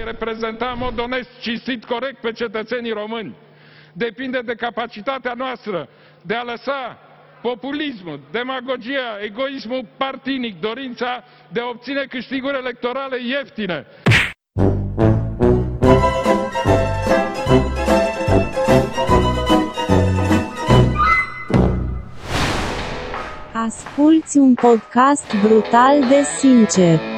a reprezenta în mod onest, cinstit, corect pe cetățenii români. Depinde de capacitatea noastră de a lăsa populismul, demagogia, egoismul partinic, dorința de a obține câștiguri electorale ieftine. Asculți un podcast brutal de sincer.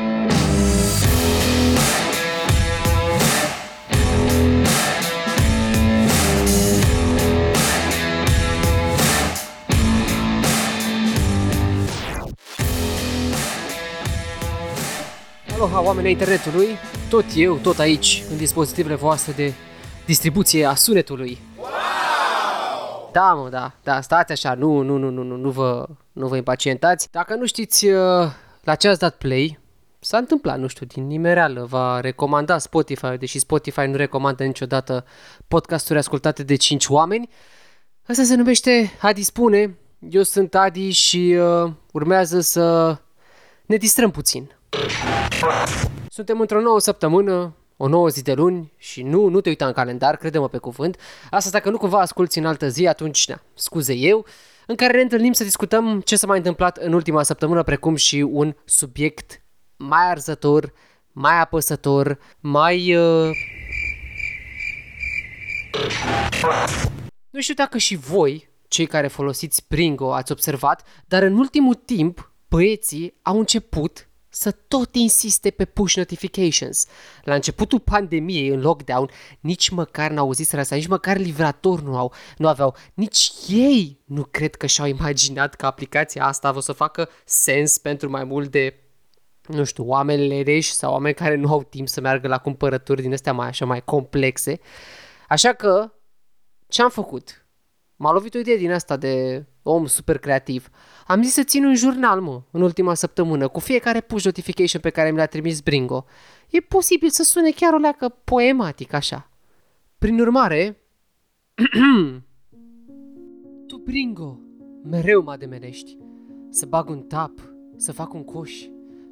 Aloha, oamenii internetului, tot eu, tot aici, în dispozitivele voastre de distribuție a sunetului. Wow! Da, mă, da, da, stați așa, nu, nu, nu, nu, nu, nu vă, nu vă impacientați. Dacă nu știți uh, la ce ați dat play, s-a întâmplat, nu știu, din nimereală, va recomanda Spotify, deși Spotify nu recomandă niciodată podcasturi ascultate de 5 oameni. Asta se numește A Dispune. Eu sunt Adi și uh, urmează să ne distrăm puțin. Suntem într-o nouă săptămână, o nouă zi de luni și nu, nu te uita în calendar, crede-mă pe cuvânt. Asta dacă nu cumva asculti în altă zi, atunci, na, scuze eu, în care ne întâlnim să discutăm ce s-a mai întâmplat în ultima săptămână, precum și un subiect mai arzător, mai apăsător, mai... Uh... Nu știu dacă și voi, cei care folosiți Pringo, ați observat, dar în ultimul timp, băieții au început să tot insiste pe push notifications. La începutul pandemiei, în lockdown, nici măcar n-au zis asta, nici măcar livrator nu, au, nu aveau. Nici ei nu cred că și-au imaginat că aplicația asta o să facă sens pentru mai mult de nu știu, oamenii reși sau oameni care nu au timp să meargă la cumpărături din astea mai așa mai complexe. Așa că, ce am făcut? M-a lovit o idee din asta de om super creativ. Am zis să țin un jurnal, mă, în ultima săptămână, cu fiecare push notification pe care mi l-a trimis Bringo. E posibil să sune chiar o leacă poematic, așa. Prin urmare... tu, Bringo, mereu mă ademenești. Să bag un tap, să fac un coș.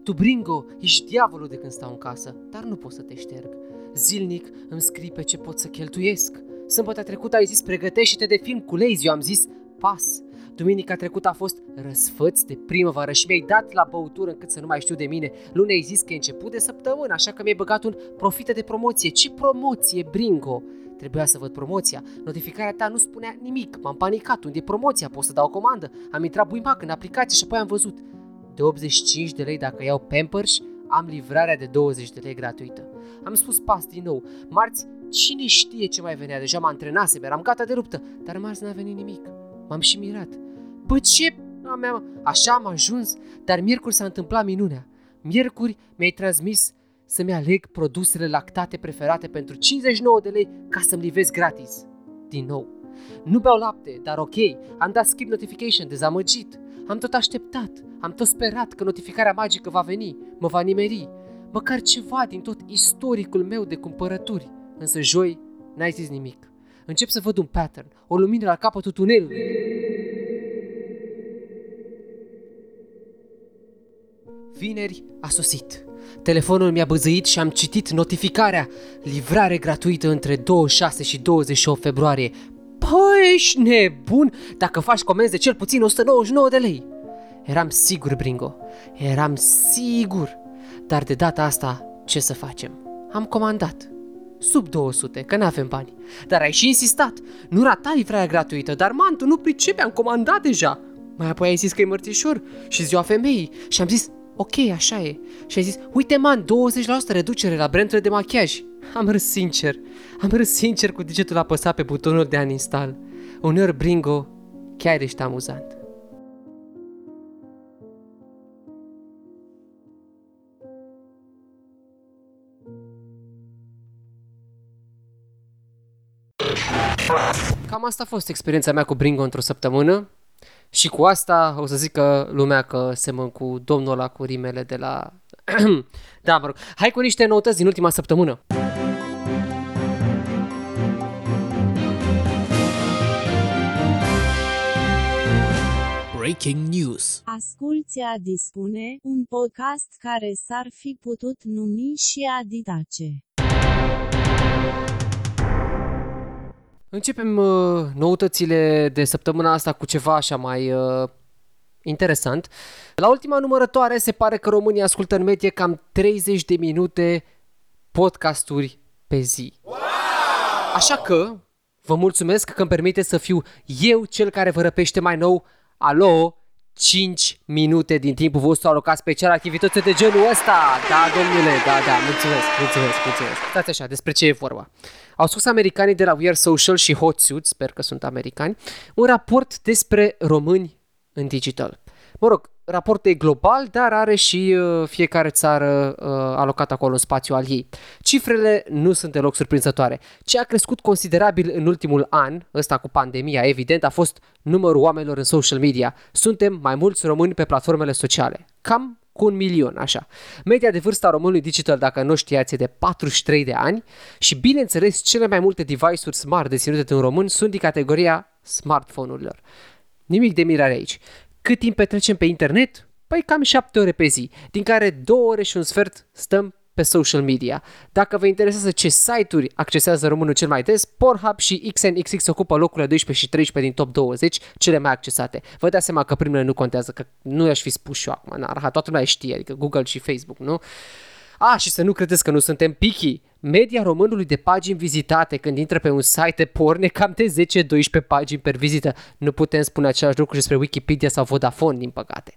Tu, Bringo, ești diavolul de când stau în casă, dar nu pot să te șterg. Zilnic îmi scrii pe ce pot să cheltuiesc. Sâmbătă trecută ai zis pregătește-te de film cu Lazy, eu am zis pas. Duminica trecută a fost răsfăț de primăvară și mi-ai dat la băutură încât să nu mai știu de mine. Luni ai zis că e început de săptămână, așa că mi-ai băgat un profite de promoție. Ce promoție, Bringo? Trebuia să văd promoția. Notificarea ta nu spunea nimic. M-am panicat. Unde e promoția? Pot să dau o comandă? Am intrat buimac în aplicație și apoi am văzut. De 85 de lei dacă iau Pampers, am livrarea de 20 de lei gratuită. Am spus pas din nou. Marți, cine știe ce mai venea? Deja mă antrenasem, eram gata de luptă. Dar marți n-a venit nimic. M-am și mirat. Bă, ce... Mea, așa am ajuns, dar miercuri s-a întâmplat minunea. Miercuri mi-ai transmis să-mi aleg produsele lactate preferate pentru 59 de lei ca să-mi livezi gratis. Din nou. Nu beau lapte, dar ok, am dat skip notification, dezamăgit. Am tot așteptat, am tot sperat că notificarea magică va veni, mă va nimeri. Măcar ceva din tot istoricul meu de cumpărături. Însă joi n-ai zis nimic. Încep să văd un pattern, o lumină la capătul tunelului. Vineri a sosit. Telefonul mi-a băzăit și am citit notificarea. Livrare gratuită între 26 și 28 februarie. Păi, ești nebun dacă faci comenzi de cel puțin 199 de lei. Eram sigur, Bringo. Eram sigur. Dar de data asta, ce să facem? Am comandat. Sub 200, că n-avem bani. Dar ai și insistat. Nu rata livrarea gratuită, dar mantu nu pricepe, am comandat deja. Mai apoi ai zis că e mărțișor și ziua femeii și am zis, ok, așa e. Și ai zis, uite man, 20% reducere la brandurile de machiaj. Am râs sincer, am râs sincer cu degetul apăsat pe butonul de uninstall. Uneori Bringo chiar ești amuzant. Cam asta a fost experiența mea cu Bringo într-o săptămână. Și cu asta o să zică lumea că semăn cu domnul ăla cu rimele de la... da, mă rog. Hai cu niște noutăți din ultima săptămână. Breaking News Asculți a dispune un podcast care s-ar fi putut numi și Aditace. Începem uh, noutățile de săptămâna asta cu ceva așa mai uh, interesant. La ultima numărătoare se pare că România ascultă în medie cam 30 de minute podcasturi pe zi. Așa că vă mulțumesc că îmi permite să fiu eu cel care vă răpește mai nou. Alo, 5 minute din timpul vostru alocat special activități de genul ăsta. Da, domnule, da, da, mulțumesc, mulțumesc, mulțumesc. Stați așa, despre ce e vorba. Au spus americanii de la We Are Social și Hot Suit, sper că sunt americani, un raport despre români în digital. Mă rog, raportul e global, dar are și uh, fiecare țară uh, alocat acolo un spațiu al ei. Cifrele nu sunt deloc surprinzătoare. Ce a crescut considerabil în ultimul an, ăsta cu pandemia, evident, a fost numărul oamenilor în social media. Suntem mai mulți români pe platformele sociale. Cam cu un milion, așa. Media de vârstă a românului digital, dacă nu știați, e de 43 de ani și, bineînțeles, cele mai multe device-uri smart deținute de un român sunt din categoria smartphone-urilor. Nimic de mirare aici. Cât timp petrecem pe internet? Păi cam 7 ore pe zi, din care 2 ore și un sfert stăm pe social media. Dacă vă interesează ce site-uri accesează românul cel mai des, Pornhub și XNXX ocupă locurile 12 și 13 din top 20 cele mai accesate. Vă dați seama că primele nu contează, că nu i-aș fi spus și eu acum, n toată lumea știe, adică Google și Facebook, nu? A, și să nu credeți că nu suntem picky. Media românului de pagini vizitate când intră pe un site de porn e cam de 10-12 pagini per vizită. Nu putem spune același lucru despre Wikipedia sau Vodafone, din păcate.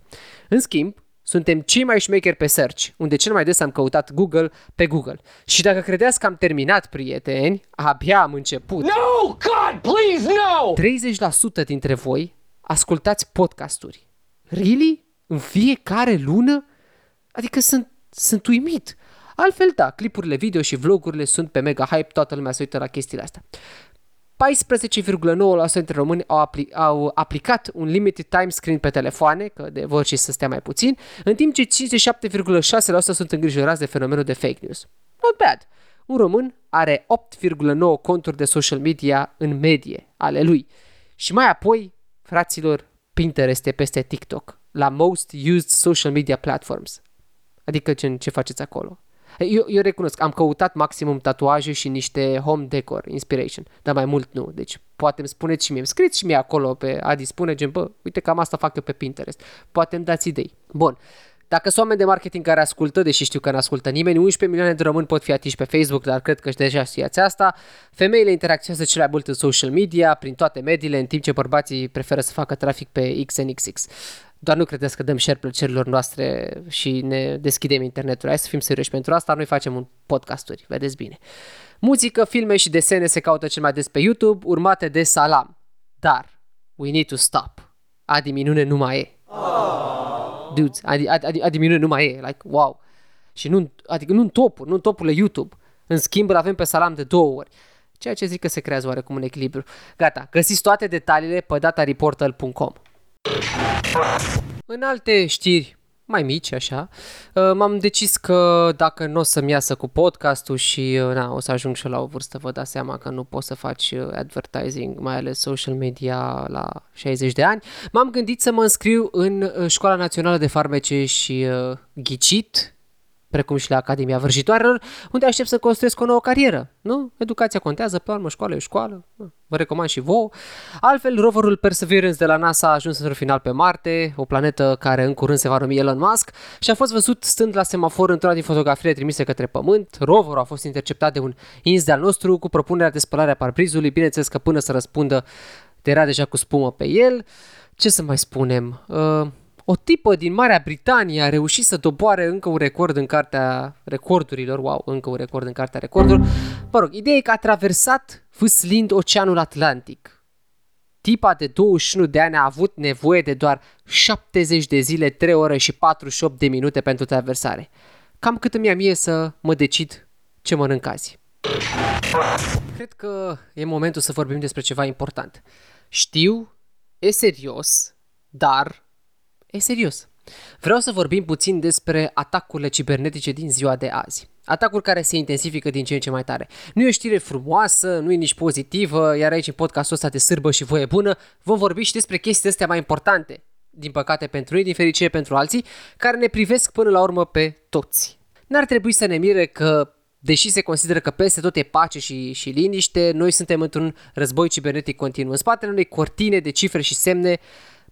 În schimb, suntem cei mai șmecheri pe search, unde cel mai des am căutat Google pe Google. Și dacă credeți că am terminat, prieteni, abia am început. No! God, please, no! 30% dintre voi ascultați podcasturi. Really? În fiecare lună? Adică sunt, sunt uimit. Altfel, da, clipurile video și vlogurile sunt pe mega hype, toată lumea se uită la chestiile astea. 14,9% dintre români au, apli- au aplicat un limited time screen pe telefoane, că de vor și să stea mai puțin, în timp ce 57,6% sunt îngrijorați de fenomenul de fake news. Not bad. Un român are 8,9 conturi de social media în medie ale lui. Și mai apoi, fraților, Pinterest e peste TikTok, la most used social media platforms. Adică ce, ce faceți acolo? Eu, eu recunosc, am căutat maximum tatuaje și niște home decor inspiration, dar mai mult nu. Deci poate îmi spuneți și mie, îmi scrieți și mie acolo pe Adi, spune gen, bă, uite cam asta fac eu pe Pinterest. Poate îmi dați idei. Bun. Dacă sunt oameni de marketing care ascultă, deși știu că nu ascultă nimeni, 11 milioane de români pot fi atinși pe Facebook, dar cred că și deja știați asta. Femeile interacționează cel mai mult în social media, prin toate mediile, în timp ce bărbații preferă să facă trafic pe XNXX. Doar nu credeți că dăm share plăcerilor noastre și ne deschidem internetul. Hai să fim serioși pentru asta, noi facem un podcasturi, vedeți bine. Muzică, filme și desene se caută cel mai des pe YouTube, urmate de Salam. Dar, we need to stop. Adi Minune nu mai e. Dudes, Adi, Adi, Adi, Adi Minune nu mai e. Like, wow. Și nu, adică nu în topuri, nu în topurile YouTube. În schimb, îl avem pe Salam de două ori. Ceea ce zic că se creează oarecum un echilibru. Gata, găsiți toate detaliile pe datareportal.com. În alte știri mai mici, așa, uh, m-am decis că dacă nu o să-mi iasă cu podcastul și uh, na, o să ajung și la o vârstă, vă dați seama că nu poți să faci uh, advertising, mai ales social media la 60 de ani, m-am gândit să mă înscriu în Școala Națională de Farmece și Ghicit, precum și la Academia Vrăjitoarelor, unde aștept să construiesc o nouă carieră. Nu? Educația contează, pe urmă, școală e școală. Vă recomand și vouă. Altfel, roverul Perseverance de la NASA a ajuns într-un final pe Marte, o planetă care în curând se va numi Elon Musk și a fost văzut stând la semafor într-una din fotografiile trimise către Pământ. Roverul a fost interceptat de un ins de-al nostru cu propunerea de spălare a parbrizului, bineînțeles că până să răspundă era deja cu spumă pe el. Ce să mai spunem? Uh, o tipă din Marea Britanie a reușit să doboare încă un record în cartea recordurilor, wow, încă un record în cartea recordurilor. Mă rog, ideea e că a traversat vâslind Oceanul Atlantic. Tipa de 21 de ani a avut nevoie de doar 70 de zile, 3 ore și 48 de minute pentru traversare. Cam cât îmi ia mie să mă decid ce mănânc azi. Cred că e momentul să vorbim despre ceva important. Știu, e serios, dar E serios. Vreau să vorbim puțin despre atacurile cibernetice din ziua de azi. Atacuri care se intensifică din ce în ce mai tare. Nu e o știre frumoasă, nu e nici pozitivă, iar aici în podcastul ăsta de sârbă și voie bună vom vorbi și despre chestii astea mai importante, din păcate pentru noi, din fericire pentru alții, care ne privesc până la urmă pe toți. N-ar trebui să ne mire că Deși se consideră că peste tot e pace și, și liniște, noi suntem într-un război cibernetic continuu. În spatele unei cortine de cifre și semne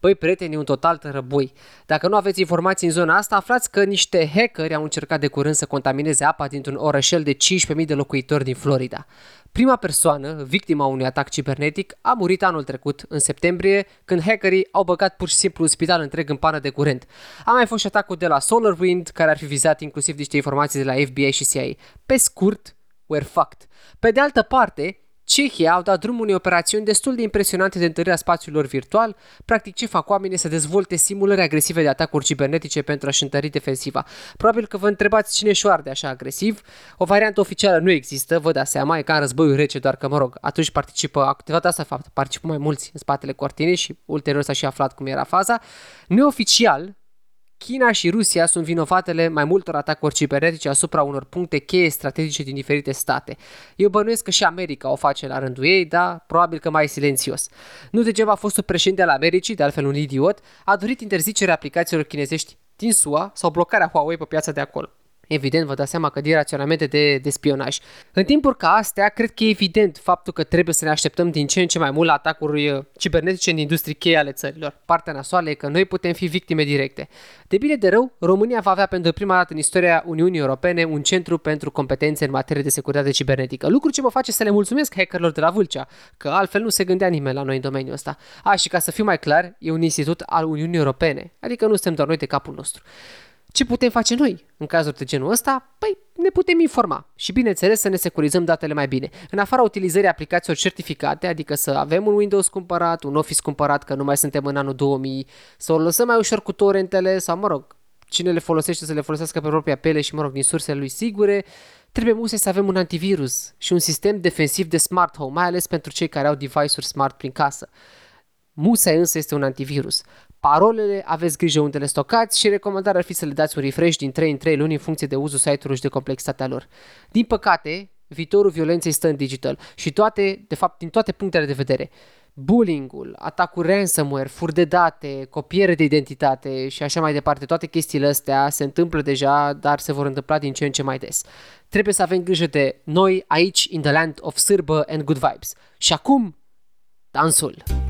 Băi, prieteni, un total tărăboi. Dacă nu aveți informații în zona asta, aflați că niște hackeri au încercat de curând să contamineze apa dintr-un orășel de 15.000 de locuitori din Florida. Prima persoană, victima unui atac cibernetic, a murit anul trecut, în septembrie, când hackerii au băgat pur și simplu un spital întreg în pană de curent. A mai fost și atacul de la SolarWind, care ar fi vizat inclusiv niște informații de la FBI și CIA. Pe scurt, we're fucked. Pe de altă parte, Cehia au dat drumul unei operațiuni destul de impresionante de întărirea spațiilor virtual, practic ce fac oamenii să dezvolte simulări agresive de atacuri cibernetice pentru a-și întări defensiva. Probabil că vă întrebați cine și de așa agresiv. O variantă oficială nu există, vă dați seama, e ca în războiul rece, doar că, mă rog, atunci participă, activat asta fapt, participă mai mulți în spatele cortinei și ulterior s-a și aflat cum era faza. Neoficial, China și Rusia sunt vinovatele mai multor atacuri cibernetice asupra unor puncte cheie strategice din diferite state. Eu bănuiesc că și America o face la rândul ei, dar probabil că mai silențios. Nu degeaba a fost președinte al Americii, de altfel un idiot, a dorit interzicerea aplicațiilor chinezești din SUA sau blocarea Huawei pe piața de acolo. Evident, vă dați seama că din raționamente de, de spionaj. În timpuri ca astea, cred că e evident faptul că trebuie să ne așteptăm din ce în ce mai mult la atacuri uh, cibernetice în industrie cheie ale țărilor. Partea nasoală e că noi putem fi victime directe. De bine de rău, România va avea pentru prima dată în istoria Uniunii Europene un centru pentru competențe în materie de securitate cibernetică. Lucru ce mă face să le mulțumesc hackerilor de la Vâlcea, că altfel nu se gândea nimeni la noi în domeniul ăsta. A, și ca să fiu mai clar, e un institut al Uniunii Europene, adică nu suntem doar noi de capul nostru. Ce putem face noi în cazuri de genul ăsta? Păi ne putem informa și bineînțeles să ne securizăm datele mai bine. În afara utilizării aplicațiilor certificate, adică să avem un Windows cumpărat, un Office cumpărat, că nu mai suntem în anul 2000, să o lăsăm mai ușor cu torrentele sau mă rog, cine le folosește să le folosească pe propria pele și mă rog din sursele lui sigure, trebuie muse să avem un antivirus și un sistem defensiv de smart home, mai ales pentru cei care au device-uri smart prin casă. Musa însă este un antivirus. Parolele aveți grijă unde le stocați și recomandarea ar fi să le dați un refresh din 3 în 3 luni în funcție de uzul site-ului și de complexitatea lor. Din păcate, viitorul violenței stă în digital și toate, de fapt, din toate punctele de vedere. Bullying-ul, atacul ransomware, fur de date, copiere de identitate și așa mai departe, toate chestiile astea se întâmplă deja, dar se vor întâmpla din ce în ce mai des. Trebuie să avem grijă de noi aici, in the land of sârbă and good vibes. Și acum, dansul!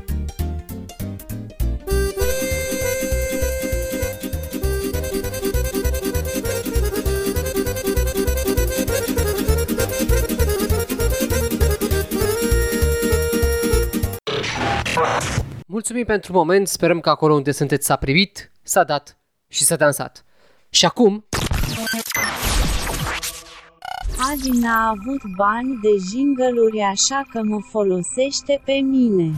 Mulțumim pentru moment, sperăm că acolo unde sunteți s-a privit, s-a dat și s-a dansat. Și acum... Adi n-a avut bani de jingăluri așa că mă folosește pe mine.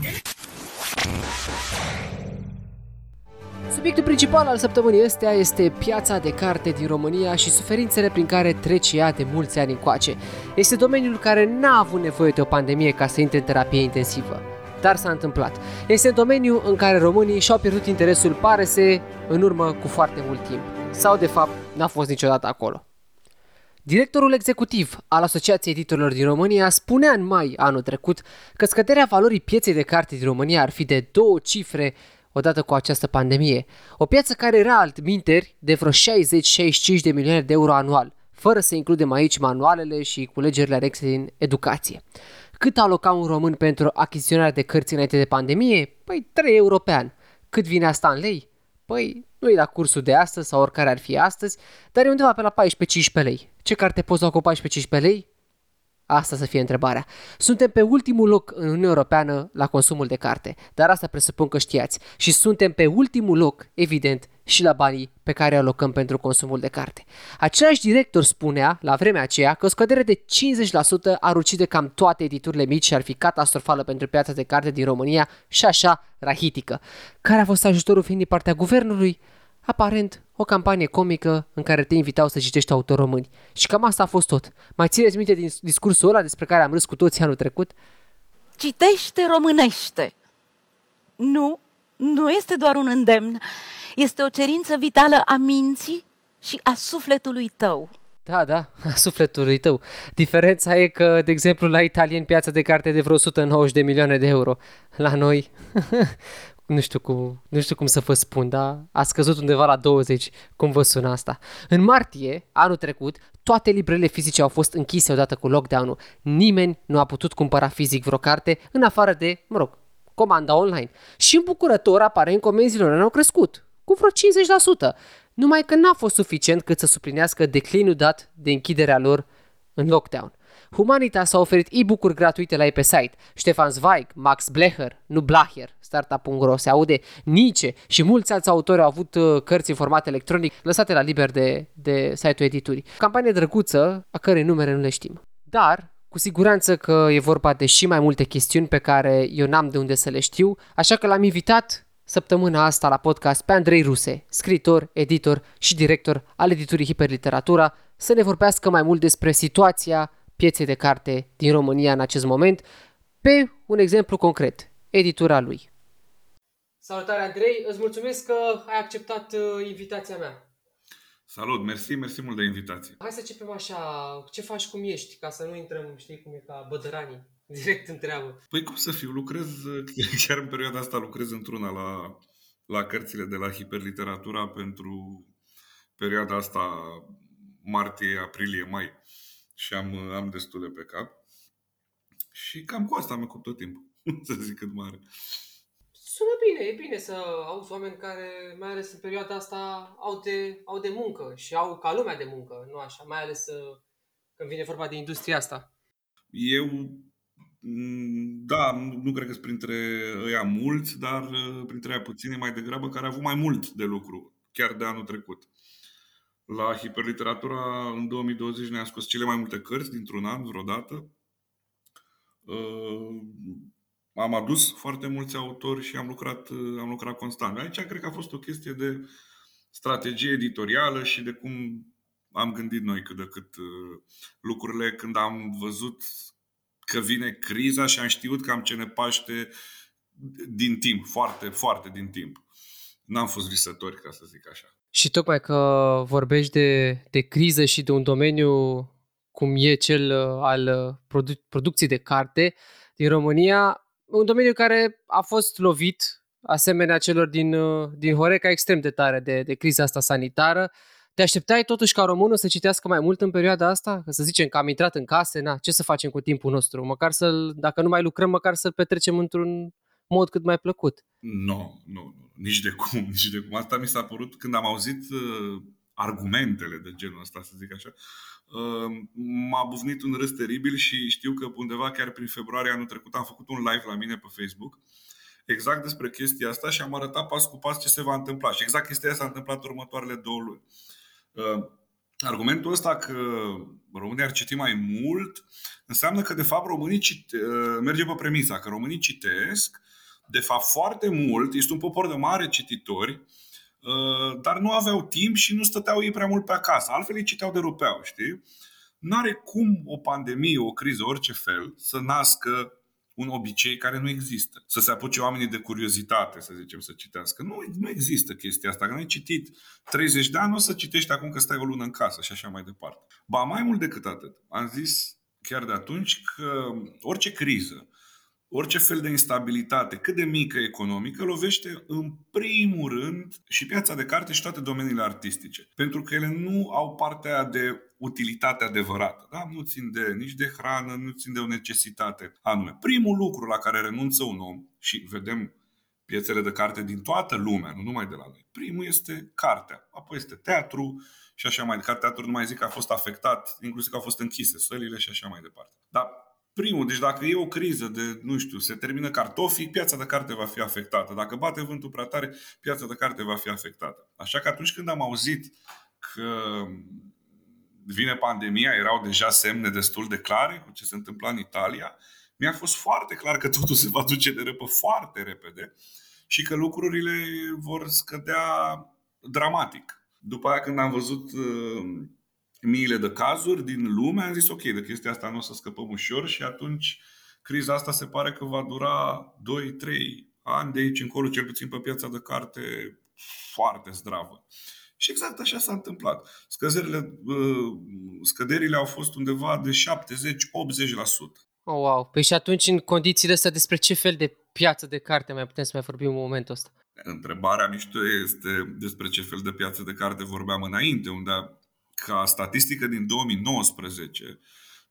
Subiectul principal al săptămânii astea este piața de carte din România și suferințele prin care trece ea de mulți ani încoace. Este domeniul care n-a avut nevoie de o pandemie ca să intre în terapie intensivă dar s-a întâmplat. Este un domeniu în care românii și-au pierdut interesul, pare să în urmă cu foarte mult timp. Sau, de fapt, n-a fost niciodată acolo. Directorul executiv al Asociației Editorilor din România spunea în mai anul trecut că scăderea valorii pieței de carte din România ar fi de două cifre odată cu această pandemie. O piață care era altminteri de vreo 60-65 de milioane de euro anual, fără să includem aici manualele și culegerile anexe din educație. Cât aloca un român pentru achiziționarea de cărți înainte de pandemie? Păi 3 euro pe an. Cât vine asta în lei? Păi nu e la cursul de astăzi sau oricare ar fi astăzi, dar e undeva pe la 14-15 lei. Ce carte poți lua cu 14-15 lei? Asta să fie întrebarea. Suntem pe ultimul loc în Uniunea Europeană la consumul de carte, dar asta presupun că știați. Și suntem pe ultimul loc, evident, și la banii pe care alocăm pentru consumul de carte. Același director spunea, la vremea aceea, că o scădere de 50% ar ucide cam toate editurile mici și ar fi catastrofală pentru piața de carte din România și așa rahitică. Care a fost ajutorul fiind din partea guvernului? Aparent, o campanie comică în care te invitau să citești autori români. Și cam asta a fost tot. Mai țineți minte din discursul ăla despre care am râs cu toții anul trecut? Citește românește! Nu, nu este doar un îndemn, este o cerință vitală a minții și a sufletului tău. Da, da, a sufletului tău. Diferența e că, de exemplu, la italieni piața de carte de vreo 190 de milioane de euro. La noi, nu știu, cum, nu știu cum să vă spun, dar a scăzut undeva la 20, cum vă sună asta. În martie, anul trecut, toate librele fizice au fost închise odată cu lockdown-ul. Nimeni nu a putut cumpăra fizic vreo carte în afară de, mă rog, comanda online. Și îmbucurător, aparent, comenzilor au crescut cu vreo 50%, numai că n-a fost suficient cât să suplinească declinul dat de închiderea lor în lockdown. Humanitas a oferit e-book-uri gratuite la ei pe site. Ștefan Zweig, Max Blecher, nu Blacher, startup.ro se aude, Nice și mulți alți autori au avut uh, cărți în format electronic lăsate la liber de, de site-ul editurii. Campanie drăguță, a cărei numere nu le știm. Dar, cu siguranță că e vorba de și mai multe chestiuni pe care eu n-am de unde să le știu, așa că l-am invitat săptămâna asta la podcast pe Andrei Ruse, scritor, editor și director al editurii Hiperliteratura, să ne vorbească mai mult despre situația pieței de carte din România în acest moment, pe un exemplu concret, editura lui. Salutare Andrei, îți mulțumesc că ai acceptat uh, invitația mea. Salut, mersi, mersi mult de invitație. Hai să începem așa, ce faci, cum ești, ca să nu intrăm, știi cum e ca bădăranii, direct în treabă. Păi cum să fiu, lucrez, chiar în perioada asta lucrez într-una la, la cărțile de la hiperliteratura pentru perioada asta martie, aprilie, mai și am, am destule pe cap. Și cam cu asta mă ocup tot timpul, să zic cât mare. Sună bine, e bine să auzi oameni care, mai ales în perioada asta, au de, au de muncă și au ca lumea de muncă, nu așa, mai ales uh, când vine vorba de industria asta. Eu, mm, da, nu, nu cred că sunt printre ăia mulți, dar uh, printre ăia puțini mai degrabă care au avut mai mult de lucru, chiar de anul trecut. La hiperliteratura în 2020 ne-a scos cele mai multe cărți dintr-un an vreodată. Uh, am adus foarte mulți autori și am lucrat, uh, am lucrat constant. Aici cred că a fost o chestie de strategie editorială și de cum am gândit noi cât de cât uh, lucrurile când am văzut că vine criza și am știut că am ce ne paște din timp, foarte, foarte din timp. N-am fost visători, ca să zic așa. Și tocmai că vorbești de, de criză și de un domeniu cum e cel uh, al uh, produ- producției de carte din România, un domeniu care a fost lovit, asemenea celor din, uh, din Horeca, extrem de tare de, de criza asta sanitară. Te așteptai totuși ca românul să citească mai mult în perioada asta? Să zicem că am intrat în case, na, ce să facem cu timpul nostru? Măcar să dacă nu mai lucrăm, măcar să-l petrecem într-un mod cât mai plăcut. Nu, nu, nu, nici de cum, nici de cum. Asta mi s-a părut când am auzit uh, argumentele de genul ăsta, să zic așa. Uh, m-a buvnit un râs teribil și știu că undeva chiar prin februarie anul trecut am făcut un live la mine pe Facebook exact despre chestia asta și am arătat pas cu pas ce se va întâmpla. Și exact chestia asta s-a întâmplat următoarele două luni. Uh, argumentul ăsta că românii ar citi mai mult înseamnă că, de fapt, românii cite, uh, merge pe premisa că românii citesc de fapt, foarte mult, este un popor de mare cititori, uh, dar nu aveau timp și nu stăteau ei prea mult pe acasă. Altfel îi citeau de rupeau, știi? N-are cum o pandemie, o criză, orice fel, să nască un obicei care nu există. Să se apuce oamenii de curiozitate, să zicem, să citească. Nu, nu există chestia asta. Că n-ai citit 30 de ani, o să citești acum că stai o lună în casă și așa mai departe. Ba, mai mult decât atât. Am zis chiar de atunci că orice criză, orice fel de instabilitate, cât de mică economică, lovește în primul rând și piața de carte și toate domeniile artistice. Pentru că ele nu au partea de utilitate adevărată. Da? Nu țin de nici de hrană, nu țin de o necesitate anume. Primul lucru la care renunță un om, și vedem piețele de carte din toată lumea, nu numai de la noi. Primul este cartea, apoi este teatru și așa mai departe. Teatru nu mai zic că a fost afectat, inclusiv că au fost închise sălile și așa mai departe. Dar primul, deci dacă e o criză de, nu știu, se termină cartofii, piața de carte va fi afectată. Dacă bate vântul prea tare, piața de carte va fi afectată. Așa că atunci când am auzit că vine pandemia, erau deja semne destul de clare cu ce se întâmpla în Italia, mi-a fost foarte clar că totul se va duce de repă foarte repede și că lucrurile vor scădea dramatic. După aia când am văzut uh, miile de cazuri din lume, am zis ok, de chestia asta nu o să scăpăm ușor și atunci criza asta se pare că va dura 2-3 ani de aici încolo, cel puțin pe piața de carte foarte zdravă. Și exact așa s-a întâmplat. Scăderile, uh, scăderile au fost undeva de 70-80%. Oh, wow. Păi și atunci, în condițiile astea, despre ce fel de piață de carte mai putem să mai vorbim în momentul ăsta? Întrebarea mișto este despre ce fel de piață de carte vorbeam înainte, unde ca statistică din 2019,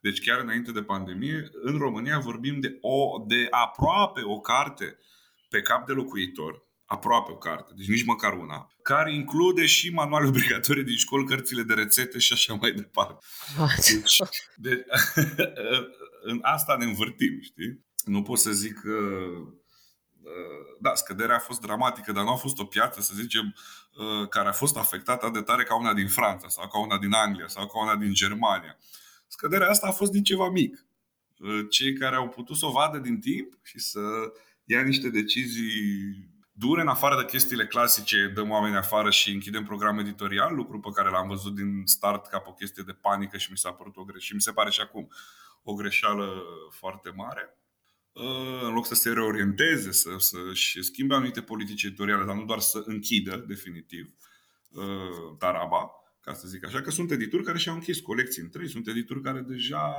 deci chiar înainte de pandemie, în România vorbim de, o, de aproape o carte pe cap de locuitor, aproape o carte, deci nici măcar una, care include și manuale obligatorii din școli, cărțile de rețete și așa mai departe. Deci, de, în asta ne învârtim, știi? Nu pot să zic că da, scăderea a fost dramatică, dar nu a fost o piață, să zicem, care a fost afectată de tare ca una din Franța sau ca una din Anglia sau ca una din Germania. Scăderea asta a fost din ceva mic. Cei care au putut să o vadă din timp și să ia niște decizii dure, în afară de chestiile clasice, dăm oameni afară și închidem program editorial, lucru pe care l-am văzut din start ca pe o chestie de panică și mi s-a părut o greșeală și mi se pare și acum o greșeală foarte mare. În loc să se reorienteze, să, să-și schimbe anumite politici editoriale, dar nu doar să închidă definitiv taraba, ca să zic așa, că sunt edituri care și-au închis colecții întregi, sunt edituri care deja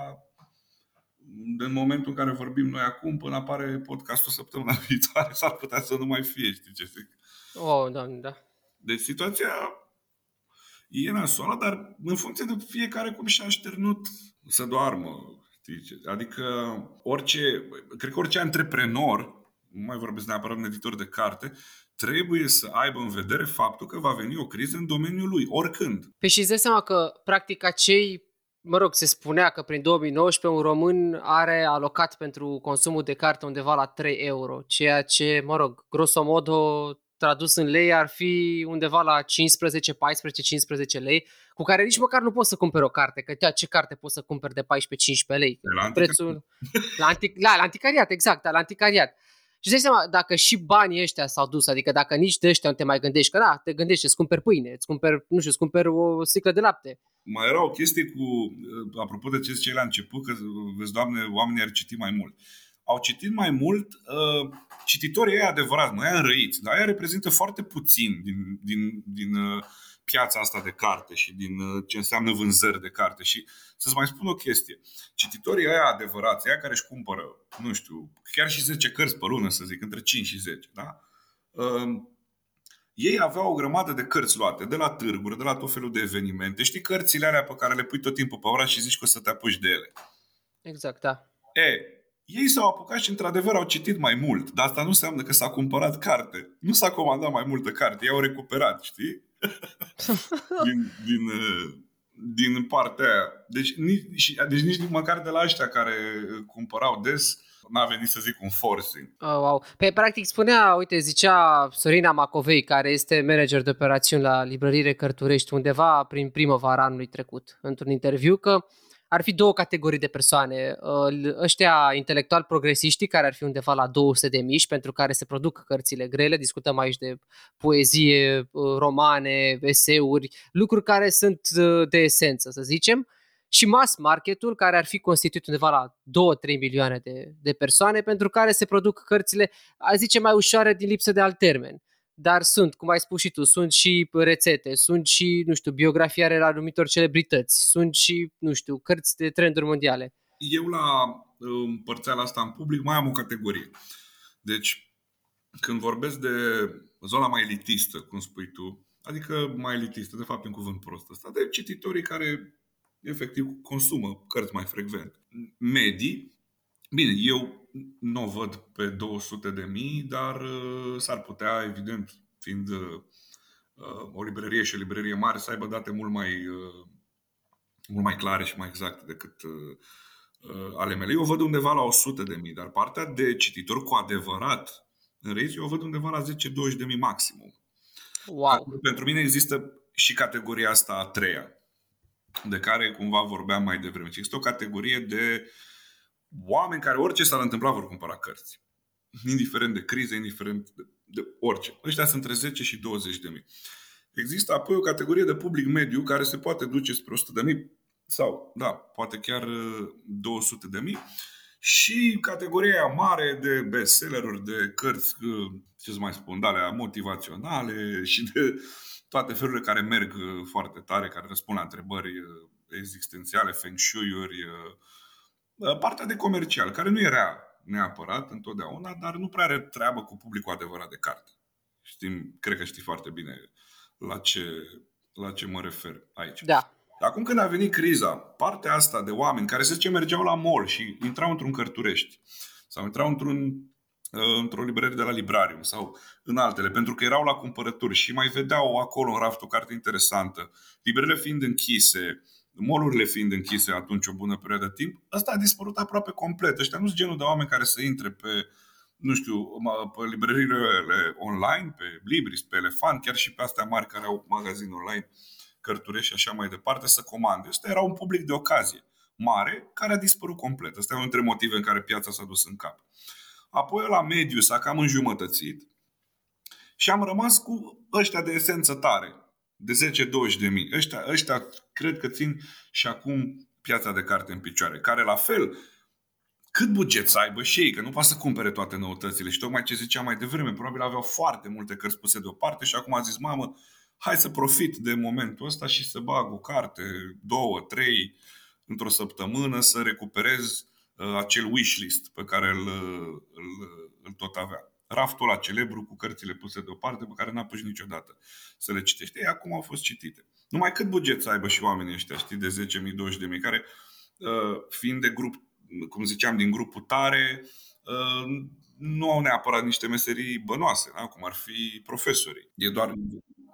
în momentul în care vorbim noi acum, până apare podcastul săptămâna viitoare, s-ar putea să nu mai fie, știi ce zic? Oh, da, da. Deci situația e nasoală, dar în funcție de fiecare cum și-a așternut să doarmă. Știi? Adică orice, cred că orice antreprenor, nu mai vorbesc neapărat un editor de carte, trebuie să aibă în vedere faptul că va veni o criză în domeniul lui, oricând. Păi și îți seama că, practic, acei mă rog, se spunea că prin 2019 un român are alocat pentru consumul de carte undeva la 3 euro, ceea ce, mă rog, grosomodo tradus în lei ar fi undeva la 15, 14, 15 lei, cu care nici măcar nu poți să cumperi o carte, că tea, ce carte poți să cumperi de 14-15 lei? La Prețul... La, antic... la, la anticariat, exact, la anticariat. Și dai seama, dacă și banii ăștia s-au dus, adică dacă nici de ăștia nu te mai gândești, că da, te gândești, îți cumperi pâine, îți cumperi, nu știu, îți cumperi o sticlă de lapte. Mai era o chestie cu, uh, apropo de ce ziceai la început, că, vezi, doamne, oamenii ar citi mai mult. Au citit mai mult uh, cititorii ei adevărat, nu aia înrăiți, dar aia reprezintă foarte puțin din, din, din uh, piața asta de carte și din uh, ce înseamnă vânzări de carte. Și să-ți mai spun o chestie. Cititorii aia adevărați, aia care își cumpără, nu știu, chiar și 10 cărți pe lună, să zic, între 5 și 10, da? Uh, ei aveau o grămadă de cărți luate, de la târguri, de la tot felul de evenimente. Știi cărțile alea pe care le pui tot timpul pe oraș și zici că o să te apuci de ele. Exact, da. E, ei s-au apucat și într-adevăr au citit mai mult, dar asta nu înseamnă că s-a cumpărat carte. Nu s-a comandat mai multă carte, i-au recuperat, știi? din, din, din partea aia. Deci nici, deci nici măcar de la ăștia care cumpărau des, n-a venit să zic un forcing. Oh, wow. Pe practic spunea, uite, zicea Sorina Macovei, care este manager de operațiuni la librărie Cărturești, undeva prin primăvara anului trecut, într-un interviu, că ar fi două categorii de persoane. Ăștia intelectual progresiștii, care ar fi undeva la 200 de mici, pentru care se produc cărțile grele, discutăm aici de poezie, romane, eseuri, lucruri care sunt de esență, să zicem, și mass marketul, care ar fi constituit undeva la 2-3 milioane de, de persoane, pentru care se produc cărțile, a zice, mai ușoare din lipsă de alt termen. Dar sunt, cum ai spus și tu, sunt și rețete, sunt și, nu știu, biografia ale anumitor celebrități, sunt și, nu știu, cărți de trenduri mondiale. Eu la împărțeala asta în public mai am o categorie. Deci, când vorbesc de zona mai elitistă, cum spui tu, adică mai elitistă, de fapt în cuvânt prost ăsta, de cititorii care efectiv consumă cărți mai frecvent. Medii, bine, eu nu o văd pe 200 de mii, dar uh, s-ar putea, evident, fiind uh, o librărie și o librărie mare, să aibă date mult mai, uh, mult mai clare și mai exacte decât ale mele. Eu o văd undeva la 100 de mii, dar partea de cititor cu adevărat în rei, eu o văd undeva la 10-20 de mii maximum. Wow. Pentru mine există și categoria asta a treia, de care cumva vorbeam mai devreme. Există o categorie de oameni care orice s-ar întâmpla vor cumpăra cărți. Indiferent de crize, indiferent de, de orice. Ăștia sunt între 10 și 20 de mii. Există apoi o categorie de public mediu care se poate duce spre 100 de mii sau, da, poate chiar 200 uh, de mii și categoria mare de bestselleruri, de cărți, uh, ce să mai spun, de alea motivaționale și de toate felurile care merg uh, foarte tare, care răspund la întrebări uh, existențiale, feng shui-uri, uh, partea de comercial, care nu era neapărat întotdeauna, dar nu prea are treabă cu publicul adevărat de carte. Știm, cred că știi foarte bine la ce, la ce mă refer aici. Da. Acum când a venit criza, partea asta de oameni care, să zicem, mergeau la mall și intrau într-un cărturești sau intrau într-un, uh, într-o librărie de la Librarium sau în altele, pentru că erau la cumpărături și mai vedeau acolo în raft o carte interesantă, librările fiind închise, molurile fiind închise atunci o bună perioadă de timp, ăsta a dispărut aproape complet. Ăștia nu sunt genul de oameni care să intre pe, nu știu, pe librăriile online, pe Libris, pe Elefant, chiar și pe astea mari care au magazin online, cărturești și așa mai departe, să comande. Ăsta era un public de ocazie mare care a dispărut complet. Asta e unul dintre motive în care piața s-a dus în cap. Apoi la mediu s-a cam înjumătățit și am rămas cu ăștia de esență tare, de 10-20 de mii. Ăștia, ăștia cred că țin și acum piața de carte în picioare, care la fel, cât buget să aibă și ei, că nu poate să cumpere toate noutățile. Și tocmai ce ziceam mai devreme, probabil aveau foarte multe cărți puse deoparte și acum a zis, mamă, hai să profit de momentul ăsta și să bag o carte, două, trei, într-o săptămână, să recuperez uh, acel wishlist pe care îl, îl, îl tot avea raftul ăla celebru cu cărțile puse deoparte pe care n-a pus niciodată să le citești. Ei, acum au fost citite. Numai cât buget să aibă și oamenii ăștia, știi, de 10.000, 20.000, care uh, fiind de grup, cum ziceam, din grupul tare, uh, nu au neapărat niște meserii bănoase, da? cum ar fi profesorii. E doar,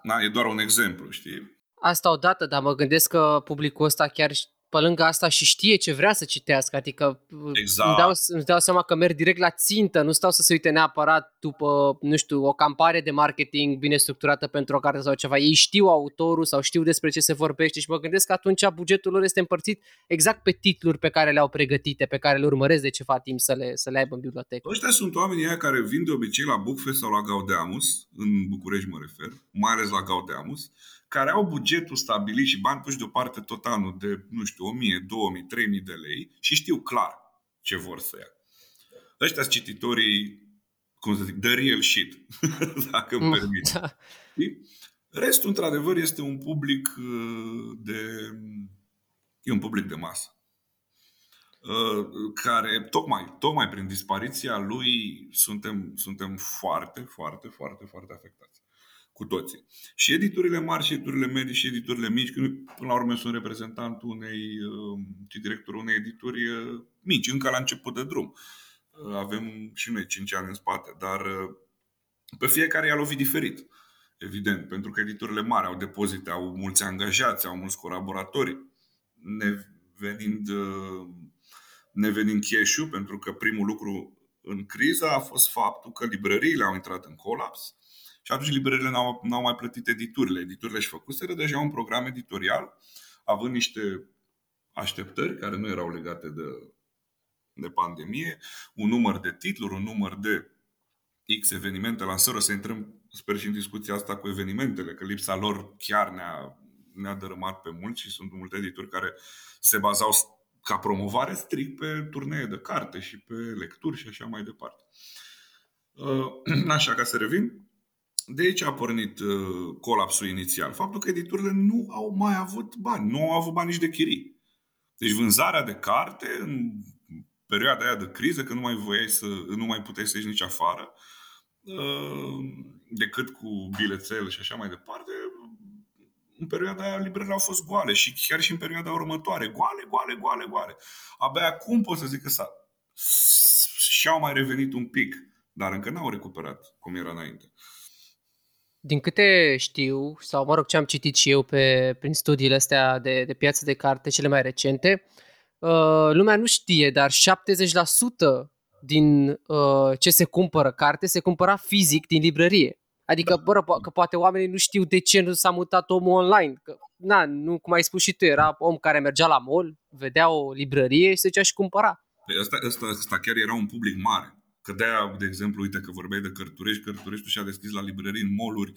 na, e doar un exemplu, știi? Asta odată, dar mă gândesc că publicul ăsta chiar pe lângă asta și știe ce vrea să citească, adică exact. îmi, dau, îmi dau seama că merg direct la țintă, nu stau să se uite neapărat după, nu știu, o campanie de marketing bine structurată pentru o carte sau ceva. Ei știu autorul sau știu despre ce se vorbește și mă gândesc că atunci bugetul lor este împărțit exact pe titluri pe care le-au pregătite, pe care le urmăresc de ceva timp să le, să le aibă în bibliotecă. Ăștia sunt oamenii aia care vin de obicei la Bookfest sau la Gaudeamus, în București mă refer, mai ales la Gaudeamus, care au bugetul stabilit și bani puși deoparte tot anul de, nu știu, 1000, 2000, 3000 de lei și știu clar ce vor să ia. Ăștia sunt cititorii, cum să zic, the real shit, dacă îmi permit. Da. Restul, într-adevăr, este un public uh, de... E un public de masă uh, care tocmai, tocmai prin dispariția lui suntem, suntem foarte, foarte, foarte, foarte afectați cu toții. Și editurile mari, și editurile medii, și editurile mici, că până la urmă sunt reprezentantul unei, și um, directorul unei edituri uh, mici, încă la început de drum. Uh, avem și noi 5 ani în spate, dar uh, pe fiecare i-a lovit diferit. Evident, pentru că editurile mari au depozite, au mulți angajați, au mulți colaboratori, ne venind, ne venind cash pentru că primul lucru în criză a fost faptul că librăriile au intrat în colaps, și atunci librările n-au, n-au mai plătit editurile. Editurile și făcuseră deja un program editorial, având niște așteptări care nu erau legate de, de pandemie, un număr de titluri, un număr de X evenimente, lansări, o să intrăm, sper și în discuția asta cu evenimentele, că lipsa lor chiar ne-a, ne-a dărâmat pe mulți și sunt multe edituri care se bazau ca promovare strict pe turnee de carte și pe lecturi și așa mai departe. Așa, ca să revin, de aici a pornit uh, colapsul inițial. Faptul că editurile nu au mai avut bani, nu au avut bani nici de chirii. Deci vânzarea de carte în perioada aia de criză, când nu mai voiai să, nu mai puteai să ieși nici afară, uh, decât cu bilețel și așa mai departe, în perioada aia librările au fost goale și chiar și în perioada următoare, goale, goale, goale, goale. Abia acum pot să zic că s-a, și-au mai revenit un pic, dar încă n-au recuperat cum era înainte. Din câte știu, sau mă rog ce am citit și eu pe, prin studiile astea de, de piață de carte cele mai recente, uh, lumea nu știe, dar 70% din uh, ce se cumpără carte se cumpăra fizic din librărie. Adică, da. bă, că poate oamenii nu știu de ce nu s-a mutat omul online. Că, na, nu, cum ai spus și tu, era om care mergea la mall, vedea o librărie și se ducea și cumpăra. Păi asta, asta, asta chiar era un public mare. Că de-aia, de exemplu, uite că vorbeai de Cărturești, Cărturești și-a deschis la librării în moluri,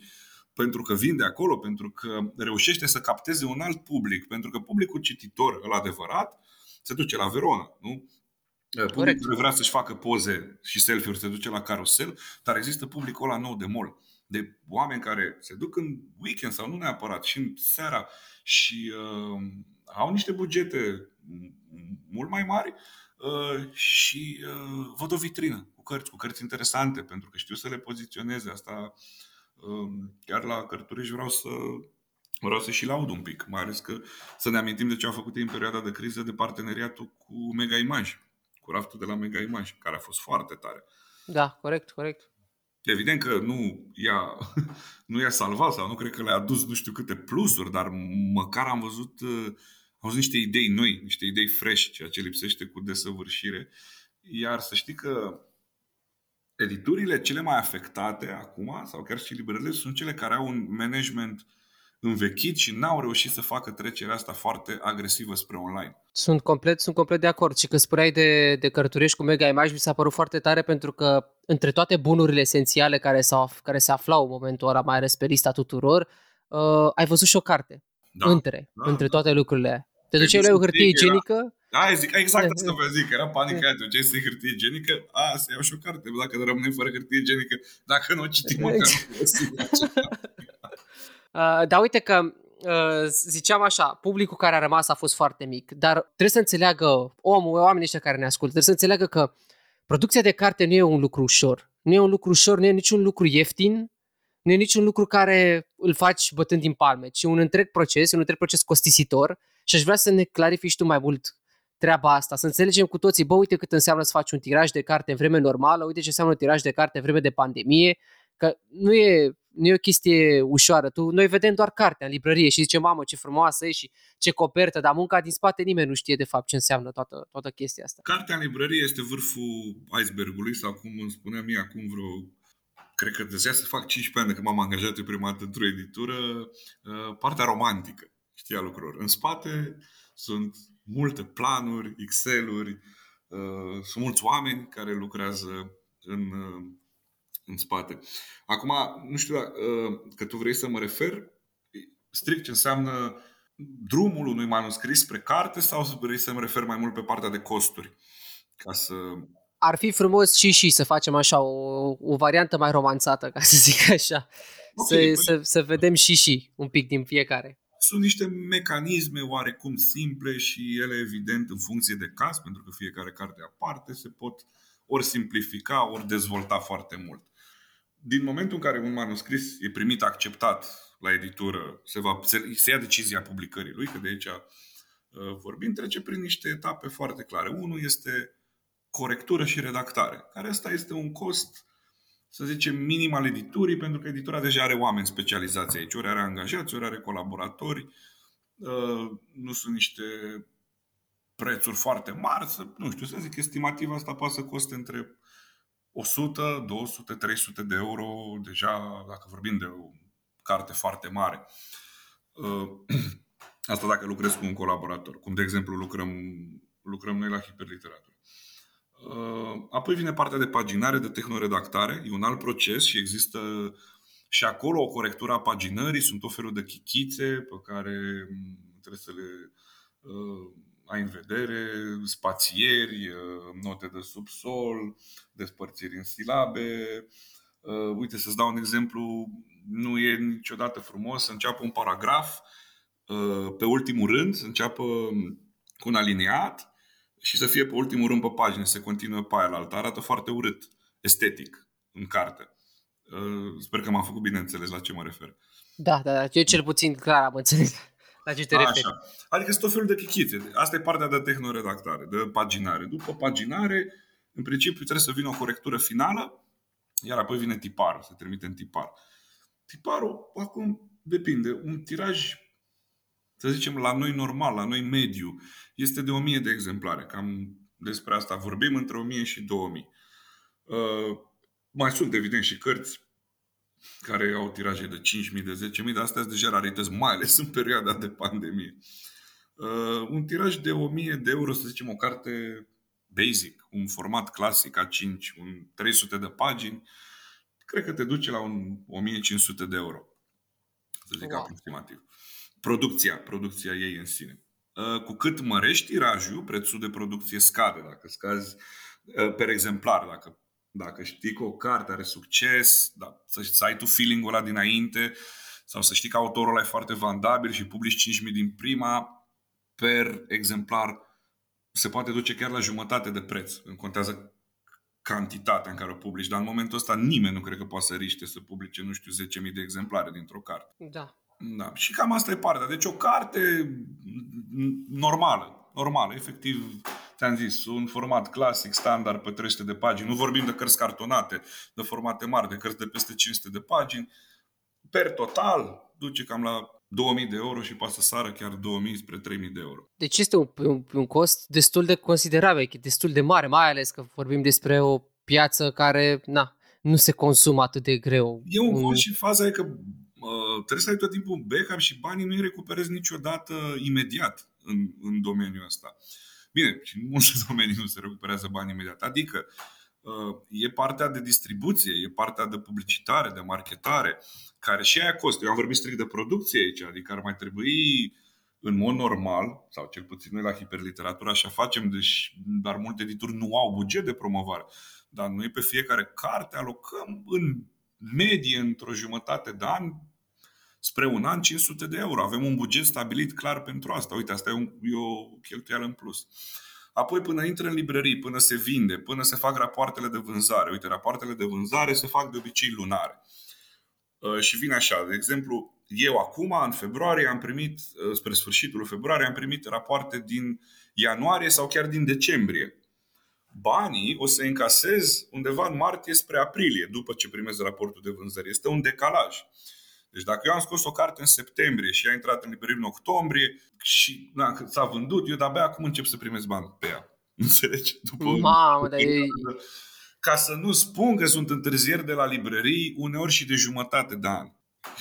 pentru că vinde acolo, pentru că reușește să capteze un alt public, pentru că publicul cititor, îl adevărat, se duce la Verona, nu? Publicul care vrea să-și facă poze și selfie-uri se duce la carusel, dar există publicul ăla nou de mall, de oameni care se duc în weekend sau nu neapărat, și în seara și uh, au niște bugete mult mai mari uh, și uh, văd o vitrină cărți, cu cărți interesante, pentru că știu să le poziționeze. Asta um, chiar la Cărturești vreau să vreau să și laud un pic, mai ales că să ne amintim de ce au făcut ei în perioada de criză de parteneriatul cu Mega Image, cu raftul de la Mega Image, care a fost foarte tare. Da, corect, corect. Evident că nu i-a, nu i-a salvat sau nu cred că le-a adus nu știu câte plusuri, dar măcar am văzut, uh, am văzut niște idei noi, niște idei fresh, ceea ce lipsește cu desăvârșire. Iar să știi că editurile cele mai afectate acum, sau chiar și librările, sunt cele care au un management învechit și n-au reușit să facă trecerea asta foarte agresivă spre online. Sunt complet, sunt complet de acord. Și că spuneai de, de cărturești cu Mega Image, mi s-a părut foarte tare pentru că între toate bunurile esențiale care, s-au, care se aflau în momentul ăla, mai ales pe lista tuturor, uh, ai văzut și o carte. Da, între, da, între da. toate lucrurile aia. Te duceai la o hârtie igienică? Da, zic, exact asta vă zic, era panica aia, te să hârtie igienică, a, să iau și o carte, dacă nu rămânem fără hârtie igienică, dacă nu o citim măcar Uh, dar uite că uh, ziceam așa, publicul care a rămas a fost foarte mic, dar trebuie să înțeleagă omul, oamenii ăștia care ne ascultă, trebuie să înțeleagă că producția de carte nu e un lucru ușor. Nu e un lucru ușor, nu e niciun lucru ieftin, nu e niciun lucru care îl faci bătând din palme, ci un întreg proces, un întreg proces costisitor și aș vrea să ne clarifici tu mai mult treaba asta, să înțelegem cu toții, bă, uite cât înseamnă să faci un tiraj de carte în vreme normală, uite ce înseamnă un tiraj de carte în vreme de pandemie, că nu e nu e o chestie ușoară. Tu, noi vedem doar cartea în librărie și zicem, mamă, ce frumoasă e și ce copertă, dar munca din spate nimeni nu știe de fapt ce înseamnă toată, toată chestia asta. Cartea în librărie este vârful icebergului sau cum îmi spunea mie acum vreo cred că deja să fac 15 ani de când m-am angajat eu prima dată într-o editură, uh, partea romantică, știa lucrurilor. În spate sunt multe planuri, Excel-uri, uh, sunt mulți oameni care lucrează în uh, în spate. Acum, nu știu dacă, uh, că tu vrei să mă refer strict ce înseamnă drumul unui manuscris spre carte sau vrei să mă refer mai mult pe partea de costuri? Ca să... Ar fi frumos și și să facem așa o, o variantă mai romanțată, ca să zic așa. Okay, să, păi... să, să vedem și și un pic din fiecare. Sunt niște mecanisme oarecum simple și ele evident în funcție de caz, pentru că fiecare carte aparte se pot ori simplifica, ori dezvolta foarte mult din momentul în care un manuscris e primit acceptat la editură, se, va, se, se ia decizia publicării lui, că de aici uh, vorbim, trece prin niște etape foarte clare. Unul este corectură și redactare, care asta este un cost, să zicem, minim al editurii, pentru că editura deja are oameni specializați aici, ori are angajați, ori are colaboratori, uh, nu sunt niște prețuri foarte mari, să, nu știu, să zic, estimativ asta poate să coste între 100, 200, 300 de euro, deja dacă vorbim de o carte foarte mare. Uh, asta dacă lucrez cu un colaborator, cum de exemplu lucrăm, lucrăm noi la hiperliteratură. Uh, apoi vine partea de paginare, de tehnoredactare. E un alt proces și există și acolo o corectură a paginării. Sunt o felul de chichițe pe care trebuie să le uh, ai în vedere spațieri, uh, note de subsol, despărțiri în silabe. Uh, uite, să-ți dau un exemplu, nu e niciodată frumos să înceapă un paragraf uh, pe ultimul rând, să înceapă cu un aliniat și să fie pe ultimul rând pe pagină, să continue pe aia la altă. Arată foarte urât, estetic, în carte. Sper că m-am făcut bine înțeles la ce mă refer. Da, da, da. Eu cel puțin clar am înțeles. La ce te referi? Așa. Adică sunt tot felul de chichițe. Asta e partea de tehnoredactare, de paginare. După paginare, în principiu trebuie să vină o corectură finală, iar apoi vine tiparul, se trimite în tipar. Tiparul, acum, depinde. Un tiraj, să zicem, la noi normal, la noi mediu, este de 1000 de exemplare. Cam despre asta vorbim, între 1000 și 2000. Uh, mai sunt, evident, și cărți care au tiraje de 5.000, de 10.000, dar astea sunt deja rarități, mai ales în perioada de pandemie. Uh, un tiraj de 1.000 de euro, să zicem, o carte basic, un format clasic A5, un 300 de pagini, cred că te duce la un 1500 de euro, să zic wow. aproximativ. Producția, producția ei în sine. Uh, cu cât mărești tirajul, prețul de producție scade. Dacă scazi uh, per exemplar, dacă dacă știi că o carte are succes, da, să, să ai tu feeling-ul ăla dinainte, sau să știi că autorul ăla e foarte vandabil și publici 5.000 din prima, per exemplar, se poate duce chiar la jumătate de preț. Îmi contează cantitatea în care o publici, dar în momentul ăsta nimeni nu cred că poate să riște să publice, nu știu, 10.000 de exemplare dintr-o carte. Da. Da. Și cam asta e partea. Deci o carte normală, normală, efectiv, ți-am zis, un format clasic, standard, pe 300 de pagini. Nu vorbim de cărți cartonate, de formate mari, de cărți de peste 500 de pagini. Per total, duce cam la 2000 de euro și poate să sară chiar 2000 spre 3000 de euro. Deci este un, un, un cost destul de considerabil, destul de mare, mai ales că vorbim despre o piață care, na, nu se consumă atât de greu. E un cost și faza e că uh, trebuie să ai tot timpul un backup și banii nu-i recuperezi niciodată imediat în, în domeniul ăsta. Bine, și în multe domenii nu se recuperează bani imediat. Adică uh, e partea de distribuție, e partea de publicitare, de marketare, care și aia costă. Eu am vorbit strict de producție aici, adică ar mai trebui în mod normal, sau cel puțin noi la hiperliteratură așa facem, deci, dar multe edituri nu au buget de promovare. Dar noi pe fiecare carte alocăm în medie, într-o jumătate de an, spre un an 500 de euro. Avem un buget stabilit clar pentru asta. Uite, asta e, un, e o cheltuială în plus. Apoi până intră în librării, până se vinde, până se fac rapoartele de vânzare. Uite, rapoartele de vânzare se fac de obicei lunare. Uh, și vine așa, de exemplu, eu acum, în februarie, am primit, uh, spre sfârșitul februarie, am primit rapoarte din ianuarie sau chiar din decembrie. Banii o să încasez undeva în martie spre aprilie, după ce primez raportul de vânzări. Este un decalaj. Deci dacă eu am scos o carte în septembrie și a intrat în librărie în octombrie și na, s-a vândut, eu de-abia acum încep să primesc bani pe ea. Înțelegi? După Mamă, dar e... Ca să nu spun că sunt întârzieri de la librării, uneori și de jumătate de an.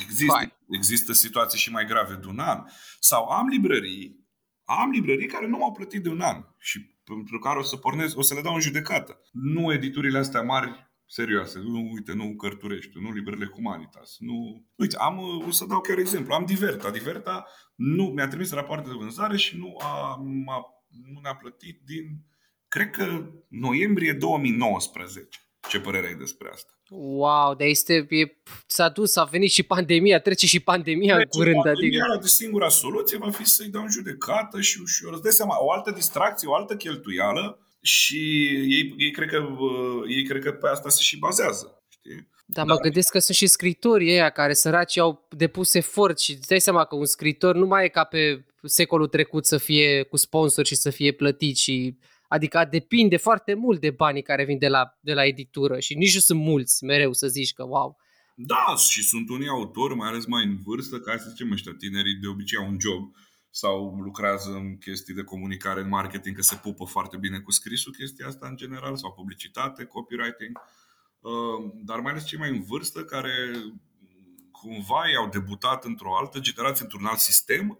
Există, există situații și mai grave de un an. Sau am librării, am librării care nu m-au plătit de un an și pentru care o să pornesc, o să le dau în judecată. Nu editurile astea mari serioase. Nu, uite, nu Cărturești, nu librările Humanitas. Nu... Uite, am, o să dau chiar exemplu. Am Diverta. Diverta nu, mi-a trimis rapoarte de vânzare și nu, a, a, nu ne-a plătit din, cred că, noiembrie 2019. Ce părere ai despre asta? Wow, dar este, e, s-a dus, a venit și pandemia, trece și pandemia trece în curând. Pandemia, adică... de singura soluție va fi să-i dau în judecată și ușor. Îți dai seama, o altă distracție, o altă cheltuială și ei, ei, cred că, ei cred că pe asta se și bazează. Știi? Dar mă gândesc că sunt și scritorii ăia care săraci au depus efort și îți dai seama că un scritor nu mai e ca pe secolul trecut să fie cu sponsor și să fie plătit și Adică depinde foarte mult de banii care vin de la, de la editură și nici nu sunt mulți mereu să zici că wow. Da, și sunt unii autori, mai ales mai în vârstă, care să zicem ăștia tinerii de obicei au un job sau lucrează în chestii de comunicare, în marketing, că se pupă foarte bine cu scrisul chestia asta în general, sau publicitate, copywriting, uh, dar mai ales cei mai în vârstă care cumva i-au debutat într-o altă generație, într-un alt sistem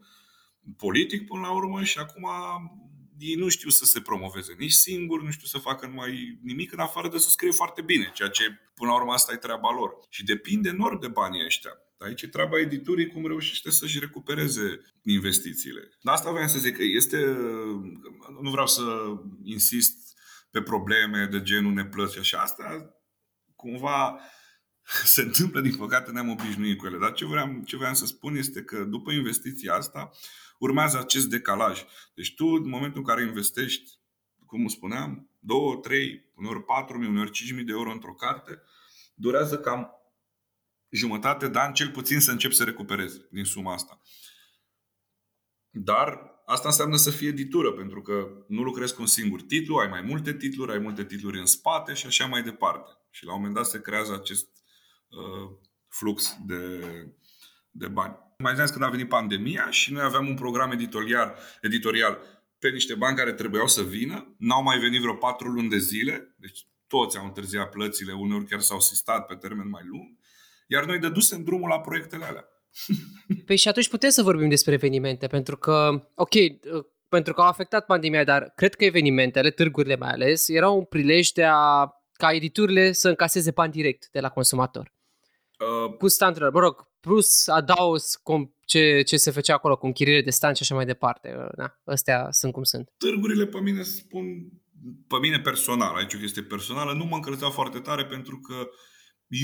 politic până la urmă și acum ei nu știu să se promoveze nici singur, nu știu să facă numai nimic în afară de să scrie foarte bine, ceea ce până la urmă asta e treaba lor. Și depinde enorm de banii ăștia. Aici e treaba editurii cum reușește să-și recupereze investițiile. Dar asta vreau să zic că este... Nu vreau să insist pe probleme de genul neplăți și așa. Asta cumva se întâmplă, din păcate, ne-am obișnuit cu ele. Dar ce vreau, ce vreau să spun este că după investiția asta urmează acest decalaj. Deci tu, în momentul în care investești, cum spuneam, 2, 3, uneori 4 mii, uneori 5 mii de euro într-o carte, durează cam jumătate de an cel puțin să încep să recuperezi din suma asta. Dar asta înseamnă să fie editură, pentru că nu lucrezi cu un singur titlu, ai mai multe titluri, ai multe titluri în spate și așa mai departe. Și la un moment dat se creează acest uh, flux de, de bani. Mai zis când a venit pandemia și noi aveam un program editorial, editorial pe niște bani care trebuiau să vină, n-au mai venit vreo patru luni de zile, deci toți au întârziat plățile, uneori chiar s-au sistat pe termen mai lung, iar noi dădusem drumul la proiectele alea. Păi și atunci putem să vorbim despre evenimente, pentru că, ok, pentru că au afectat pandemia, dar cred că evenimentele, târgurile mai ales, erau un prilej de a, ca editurile să încaseze bani direct de la consumator. Uh, cu standard, mă rog, plus adaos ce, ce se făcea acolo cu închiriere de stand și așa mai departe. Uh, da, astea sunt cum sunt. Târgurile pe mine spun, pe mine personal, aici o chestie personală, nu mă încălzeau foarte tare pentru că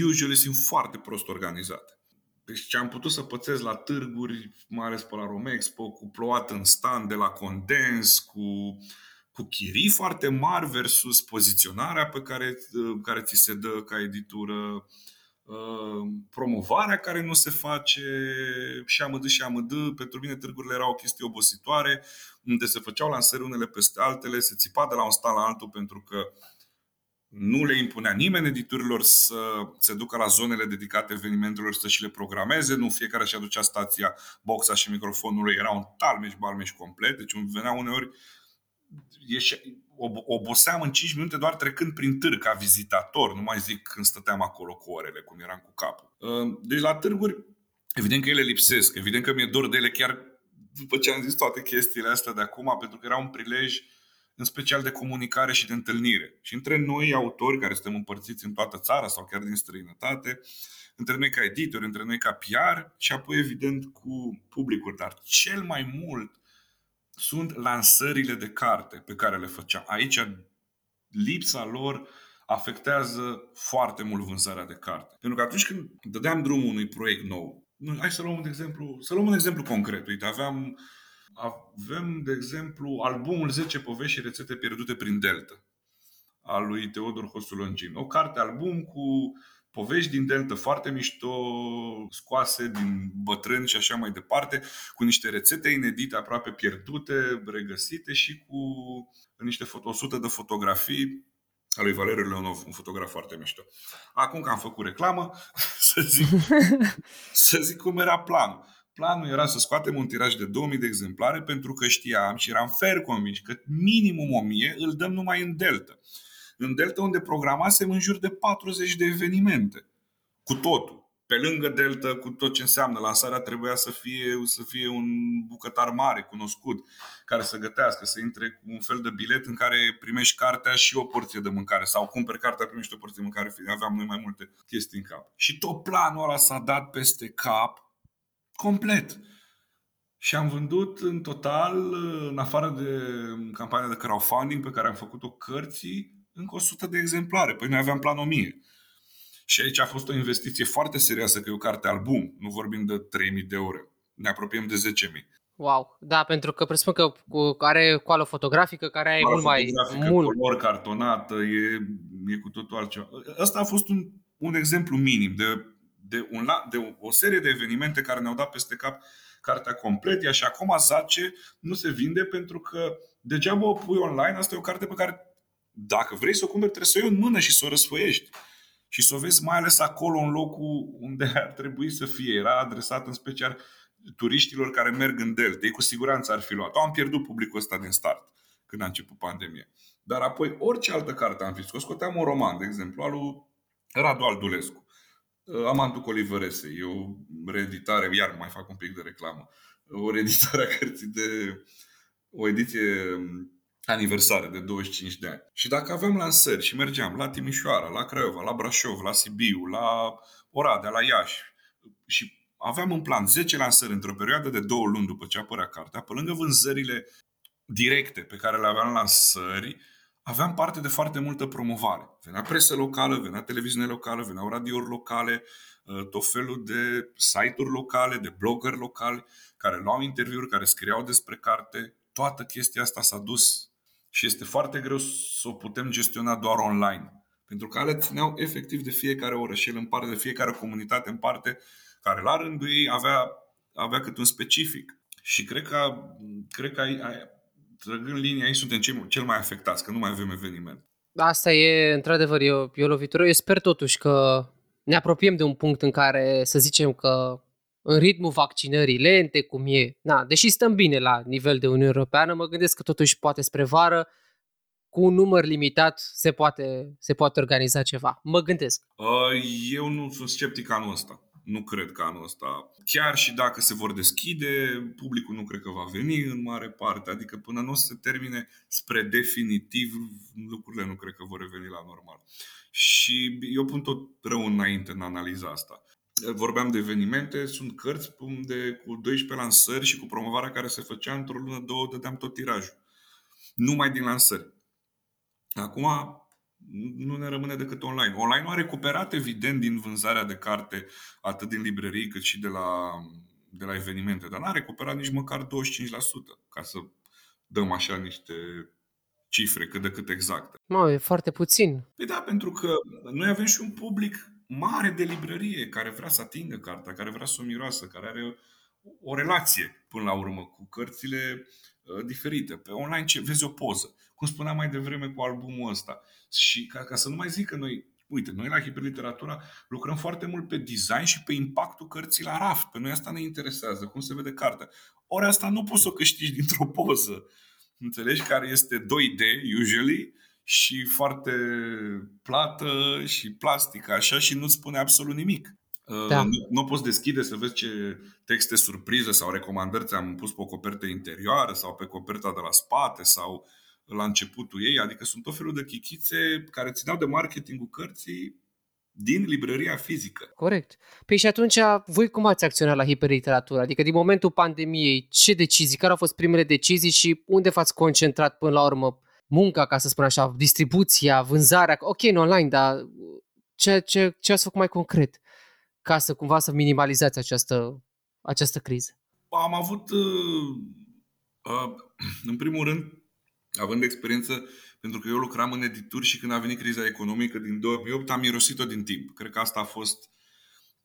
usually sunt foarte prost organizate. Deci ce am putut să pățesc la târguri, mai ales pe la Romexpo, cu plouat în stand de la Condens, cu, cu chirii foarte mari versus poziționarea pe care, care ți se dă ca editură, uh, promovarea care nu se face și amădă și amădă. Pentru mine târgurile erau o chestie obositoare, unde se făceau lansări unele peste altele, se țipa de la un stat la altul pentru că nu le impunea nimeni editurilor să se ducă la zonele dedicate evenimentelor să și le programeze, nu fiecare și aducea stația, boxa și microfonul era un talmeș, balmeș complet, deci venea uneori ieșe, oboseam în 5 minute doar trecând prin târg ca vizitator, nu mai zic când stăteam acolo cu orele, cum eram cu capul. Deci la târguri, evident că ele lipsesc, evident că mi-e dor de ele chiar după ce am zis toate chestiile astea de acum, pentru că era un prilej în special de comunicare și de întâlnire. Și între noi, autori care suntem împărțiți în toată țara sau chiar din străinătate, între noi ca editori, între noi ca PR și apoi, evident, cu publicul. Dar cel mai mult sunt lansările de carte pe care le făceam. Aici lipsa lor afectează foarte mult vânzarea de carte. Pentru că atunci când dădeam drumul unui proiect nou, hai să luăm un exemplu, să luăm un exemplu concret. Uite, aveam avem, de exemplu, albumul 10 povești și rețete pierdute prin Delta al lui Teodor Hostulongin. O carte album cu povești din Delta foarte mișto, scoase din bătrâni și așa mai departe, cu niște rețete inedite, aproape pierdute, regăsite și cu niște foto, 100 de fotografii a lui Valeriu Leonov, un fotograf foarte mișto. Acum că am făcut reclamă, să zic, să zic cum era planul. Planul era să scoatem un tiraj de 2000 de exemplare pentru că știam și eram fer convins că minimum 1000 îl dăm numai în Delta. În Delta unde programasem în jur de 40 de evenimente. Cu totul. Pe lângă Delta, cu tot ce înseamnă, lansarea trebuia să fie, să fie un bucătar mare, cunoscut, care să gătească, să intre cu un fel de bilet în care primești cartea și o porție de mâncare. Sau cumperi cartea, primești o porție de mâncare, aveam noi mai multe chestii în cap. Și tot planul ăla s-a dat peste cap complet. Și am vândut în total, în afară de campania de crowdfunding pe care am făcut-o cărții, încă 100 de exemplare. Păi noi aveam plan 1000. Și aici a fost o investiție foarte serioasă, că e o carte album. Nu vorbim de 3000 de euro. Ne apropiem de 10.000. Wow, da, pentru că presupun că are coală fotografică care e mult mai mult. color cartonată, e, e cu totul altceva. Ăsta a fost un, un exemplu minim de de, un, de o serie de evenimente care ne-au dat peste cap cartea complet, ea și acum zace, nu se vinde pentru că degeaba o pui online, asta e o carte pe care dacă vrei să o cumperi, trebuie să o iei în mână și să o răsfoiești. Și să o vezi mai ales acolo, în locul unde ar trebui să fie. Era adresat în special turiștilor care merg în Delta. Ei cu siguranță ar fi luat. Am pierdut publicul ăsta din start, când a început pandemia. Dar apoi, orice altă carte am fi scos, scoteam un roman, de exemplu, al lui Radu Aldulescu. Amantul Colivărese. E o reeditare, iar mai fac un pic de reclamă, o reeditare a cărții de o ediție aniversare de 25 de ani. Și dacă aveam lansări și mergeam la Timișoara, la Craiova, la Brașov, la Sibiu, la Oradea, la Iași și aveam în plan 10 lansări într-o perioadă de două luni după ce apărea cartea, pe lângă vânzările directe pe care le aveam lansări, aveam parte de foarte multă promovare. Venea presă locală, venea televiziune locală, veneau radiouri locale, uh, tot felul de site-uri locale, de blogger locali, care luau interviuri, care scriau despre carte. Toată chestia asta s-a dus și este foarte greu să o putem gestiona doar online. Pentru că ale țineau efectiv de fiecare orășel în parte, de fiecare comunitate în parte, care la rândul ei avea, avea cât un specific. Și cred că, cred că ai, ai, trăgând linia, aici suntem cel, cel mai afectați, că nu mai avem eveniment. Asta e, într-adevăr, e o, e o lovitură. Eu sper totuși că ne apropiem de un punct în care să zicem că în ritmul vaccinării lente, cum e, na, deși stăm bine la nivel de Uniune Europeană, mă gândesc că totuși poate spre vară, cu un număr limitat, se poate, se poate organiza ceva. Mă gândesc. Eu nu sunt sceptic anul ăsta. Nu cred că anul ăsta, chiar și dacă se vor deschide, publicul nu cred că va veni în mare parte. Adică până nu se termine spre definitiv, lucrurile nu cred că vor reveni la normal. Și eu pun tot rău înainte în analiza asta. Vorbeam de evenimente, sunt cărți unde cu 12 lansări și cu promovarea care se făcea într-o lună, două, dădeam tot tirajul. Numai din lansări. Acum, nu ne rămâne decât online. Online a recuperat, evident, din vânzarea de carte, atât din librării cât și de la, de la evenimente, dar n-a recuperat nici măcar 25%, ca să dăm așa niște cifre cât de cât exacte. Mă, e foarte puțin. Păi da, pentru că noi avem și un public mare de librărie care vrea să atingă cartea, care vrea să o miroasă, care are o relație până la urmă cu cărțile uh, diferite. Pe online ce vezi o poză. Cum spuneam mai devreme cu albumul ăsta. Și ca, ca să nu mai zic că noi Uite, noi la Hiperliteratura lucrăm foarte mult pe design și pe impactul cărții la raft. Pe noi asta ne interesează, cum se vede cartea. Ori asta nu poți să o câștigi dintr-o poză. Înțelegi? Care este 2D, usually, și foarte plată și plastică, așa, și nu-ți spune absolut nimic. Da. Nu, nu poți deschide să vezi ce texte surprize sau recomandări ți-am pus pe o copertă interioară sau pe coperta de la spate sau la începutul ei, adică sunt tot felul de chichițe care țineau de marketingul cărții din librăria fizică. Corect. Păi și atunci, voi cum ați acționat la hiperliteratură? Adică din momentul pandemiei, ce decizii, care au fost primele decizii și unde v-ați concentrat până la urmă munca, ca să spun așa, distribuția, vânzarea, ok, în online, dar ce, ce, ce ați făcut mai concret ca să cumva să minimalizați această, această criză? Am avut, uh, uh, în primul rând, având experiență, pentru că eu lucram în edituri și când a venit criza economică din 2008, am mirosit-o din timp. Cred că asta a fost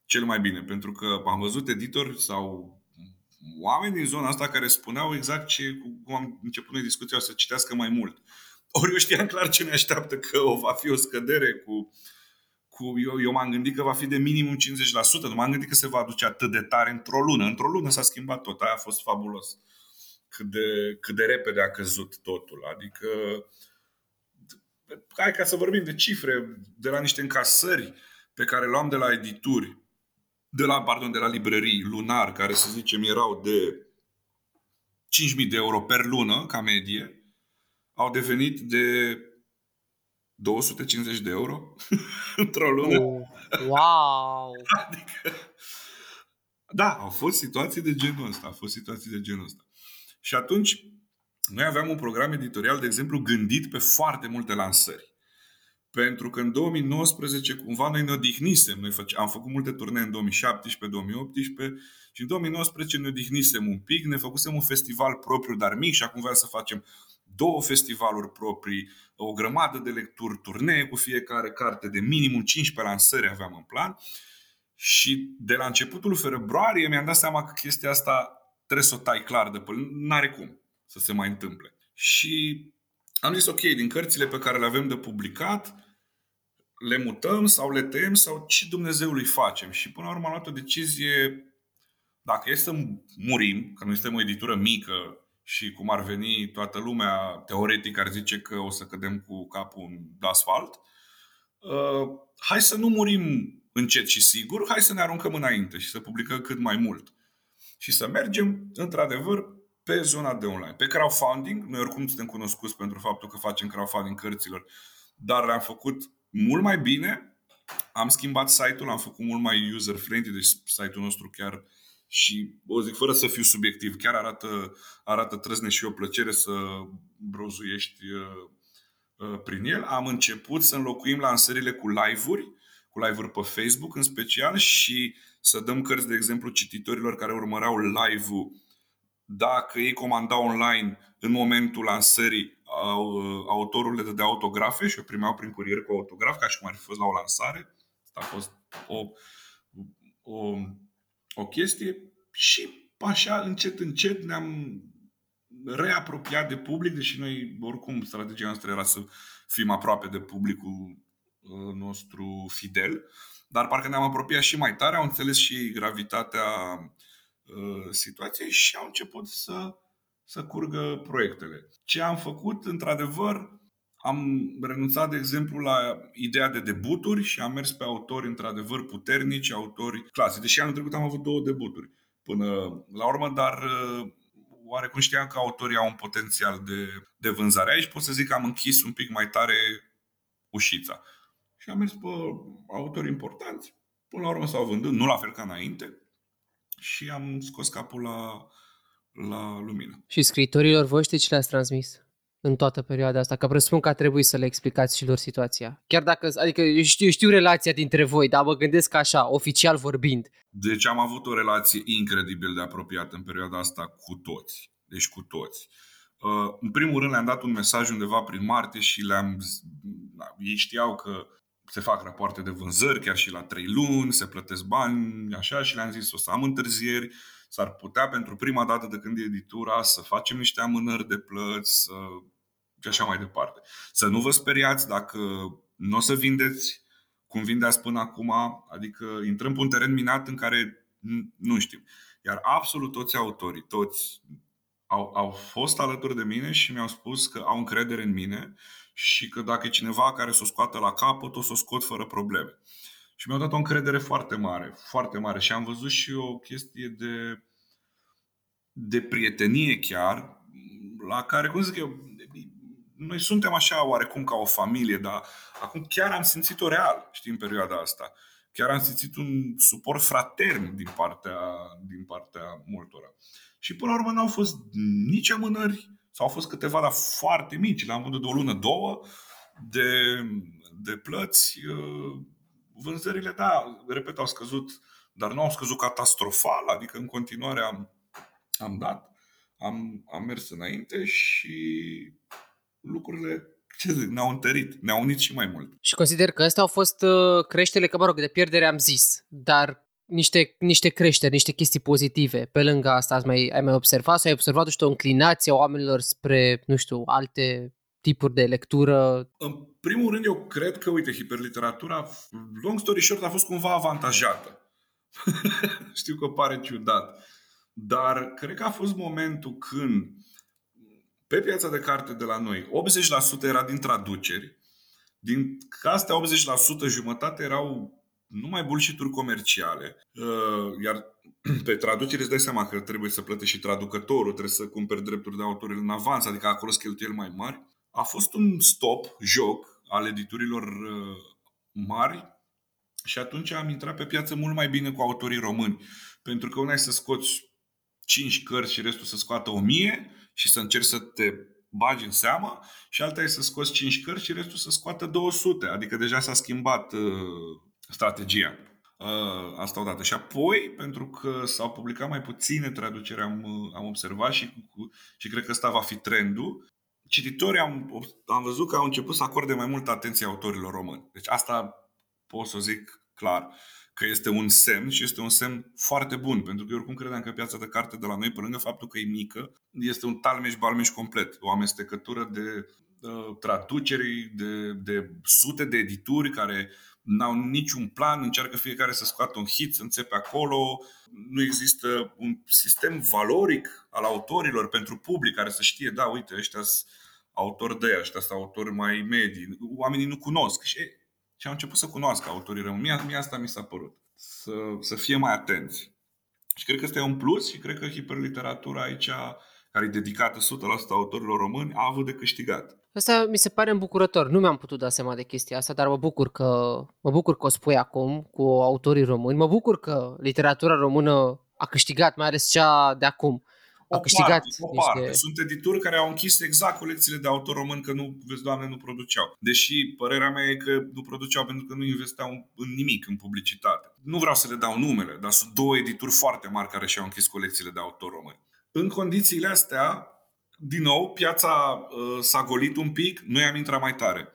cel mai bine, pentru că am văzut editori sau oameni din zona asta care spuneau exact ce, cum am început noi discuția, să citească mai mult. Ori eu știam clar ce ne așteaptă, că o va fi o scădere cu, cu eu, eu m-am gândit că va fi de minimum 50%, nu m-am gândit că se va aduce atât de tare într-o lună. Într-o lună s-a schimbat tot, aia a fost fabulos. Uh, cât de, cât de repede a căzut totul. Adică, hai ca să vorbim de cifre, de la niște încasări pe care le-am de la edituri, de la, pardon, de la librării lunar, care să zicem erau de 5.000 de euro per lună, ca medie, au devenit de 250 de euro într-o lună. Oh, wow! adică, da, au fost situații de genul ăsta. Au fost situații de genul ăsta. Și atunci, noi aveam un program editorial, de exemplu, gândit pe foarte multe lansări. Pentru că în 2019 cumva noi ne odihnisem. Noi făce, am făcut multe turnee în 2017-2018 și în 2019 ne odihnisem un pic, ne făcusem un festival propriu, dar mic și acum vreau să facem două festivaluri proprii, o grămadă de lecturi, turnee cu fiecare carte, de minimum 15 lansări aveam în plan. Și de la începutul februarie mi-am dat seama că chestia asta trebuie să o tai clar de pe N-are cum să se mai întâmple. Și am zis, ok, din cărțile pe care le avem de publicat, le mutăm sau le tăiem sau ce Dumnezeului facem. Și până la urmă am luat o decizie, dacă e să murim, că noi suntem o editură mică și cum ar veni toată lumea, teoretic ar zice că o să cădem cu capul în asfalt, uh, hai să nu murim încet și sigur, hai să ne aruncăm înainte și să publicăm cât mai mult și să mergem, într-adevăr, pe zona de online. Pe crowdfunding, noi oricum suntem cunoscuți pentru faptul că facem crowdfunding cărților, dar le-am făcut mult mai bine. Am schimbat site-ul, am făcut mult mai user-friendly, deci site-ul nostru chiar și o zic fără să fiu subiectiv, chiar arată, arată trăzne și o plăcere să brozuiești uh, uh, prin el. Am început să înlocuim lansările cu live-uri, cu live-uri pe Facebook în special și să dăm cărți, de exemplu, cititorilor care urmăreau live-ul dacă ei comandau online în momentul lansării autorul le dădea autografe și o primeau prin curier cu autograf, ca și cum ar fi fost la o lansare. Asta a fost o, o, o chestie și așa, încet, încet ne-am reapropiat de public, deși noi, oricum, strategia noastră era să fim aproape de publicul uh, nostru fidel dar parcă ne-am apropiat și mai tare, au înțeles și gravitatea uh, situației și au început să, să curgă proiectele. Ce am făcut, într-adevăr, am renunțat, de exemplu, la ideea de debuturi și am mers pe autori, într-adevăr, puternici, autori clasici. Deși anul trecut am avut două debuturi până la urmă, dar uh, oarecum știam că autorii au un potențial de, de vânzare. Aici pot să zic că am închis un pic mai tare ușița. Și am mers pe autori importanți. Până la urmă s-au vândut, nu la fel ca înainte. Și am scos capul la, la lumină. Și scriitorilor voștri ce le-ați transmis? În toată perioada asta, că presupun că a trebuit să le explicați și lor situația. Chiar dacă, adică eu știu, eu știu relația dintre voi, dar mă gândesc așa, oficial vorbind. Deci am avut o relație incredibil de apropiată în perioada asta cu toți. Deci cu toți. Uh, în primul rând le-am dat un mesaj undeva prin martie și le-am... Ei știau că se fac rapoarte de vânzări chiar și la trei luni, se plătesc bani, așa, și le-am zis o să am întârzieri, s-ar putea pentru prima dată de când e editura să facem niște amânări de plăți să... și așa mai departe. Să nu vă speriați dacă nu o să vindeți cum vindeați până acum, adică intrăm pe un teren minat în care nu știm. Iar absolut toți autorii, toți au, au fost alături de mine și mi-au spus că au încredere în mine și că dacă e cineva care să o scoată la capăt, o să o scot fără probleme. Și mi-au dat o încredere foarte mare, foarte mare. Și am văzut și o chestie de, de prietenie chiar, la care, cum zic eu, noi suntem așa oarecum ca o familie, dar acum chiar am simțit-o real, știi, în perioada asta. Chiar am simțit un suport fratern din partea, din partea multora. Și până la urmă n-au fost nici amânări, sau au fost câteva, dar foarte mici, la modul de o lună, două, de, de plăți. Uh, vânzările, da, repet, au scăzut, dar nu au scăzut catastrofal, adică în continuare am, am dat, am, am mers înainte și lucrurile ce zic, ne-au întărit, ne-au unit și mai mult. Și consider că astea au fost uh, creșterile, că mă rog, de pierdere am zis, dar niște, niște creșteri, niște chestii pozitive. Pe lângă asta ați mai, ai mai observat sau ai observat și o înclinație a oamenilor spre, nu știu, alte tipuri de lectură? În primul rând, eu cred că, uite, hiperliteratura, long story short, a fost cumva avantajată. Știu că pare ciudat. Dar cred că a fost momentul când pe piața de carte de la noi 80% era din traduceri, din astea 80% jumătate erau numai bullshit comerciale. Uh, iar pe traducere îți dai seama că trebuie să plătești și traducătorul, trebuie să cumperi drepturi de autor în avans, adică acolo sunt cheltuieli mai mari. A fost un stop, joc, al editurilor uh, mari și atunci am intrat pe piață mult mai bine cu autorii români. Pentru că una e să scoți 5 cărți și restul să scoată 1000 și să încerci să te bagi în seamă și alta e să scoți 5 cărți și restul să scoată 200. Adică deja s-a schimbat uh, strategia. Uh, asta odată. Și apoi, pentru că s-au publicat mai puține traduceri, am, uh, am observat și, și cred că ăsta va fi trendul, cititorii am, am văzut că au început să acorde mai multă atenție autorilor români. Deci asta pot să zic clar că este un semn și este un semn foarte bun, pentru că eu oricum credeam că piața de carte de la noi, pe lângă faptul că e mică, este un talmeș-balmeș complet, o amestecătură de uh, traduceri, de, de sute de edituri care n-au niciun plan, încearcă fiecare să scoată un hit, să înțepe acolo. Nu există un sistem valoric al autorilor pentru public care să știe, da, uite, ăștia sunt autori de ăștia sunt autori mai medii. Oamenii nu cunosc și, și au început să cunoască autorii rămâni. Mie, mie asta mi s-a părut. Să, să fie mai atenți. Și cred că este un plus și cred că hiperliteratura aici, care e dedicată 100% autorilor români, a avut de câștigat. Asta mi se pare îmbucurător. Nu mi-am putut da seama de chestia asta, dar mă bucur că, mă bucur că o spui acum cu autorii români. Mă bucur că literatura română a câștigat, mai ales cea de acum. A o câștigat parte, o niște... parte. Sunt edituri care au închis exact colecțiile de autor român că nu, vezi, doamne, nu produceau. Deși părerea mea e că nu produceau pentru că nu investeau în nimic, în publicitate. Nu vreau să le dau numele, dar sunt două edituri foarte mari care și-au închis colecțiile de autor român. În condițiile astea, din nou, piața uh, s-a golit un pic, noi am intrat mai tare.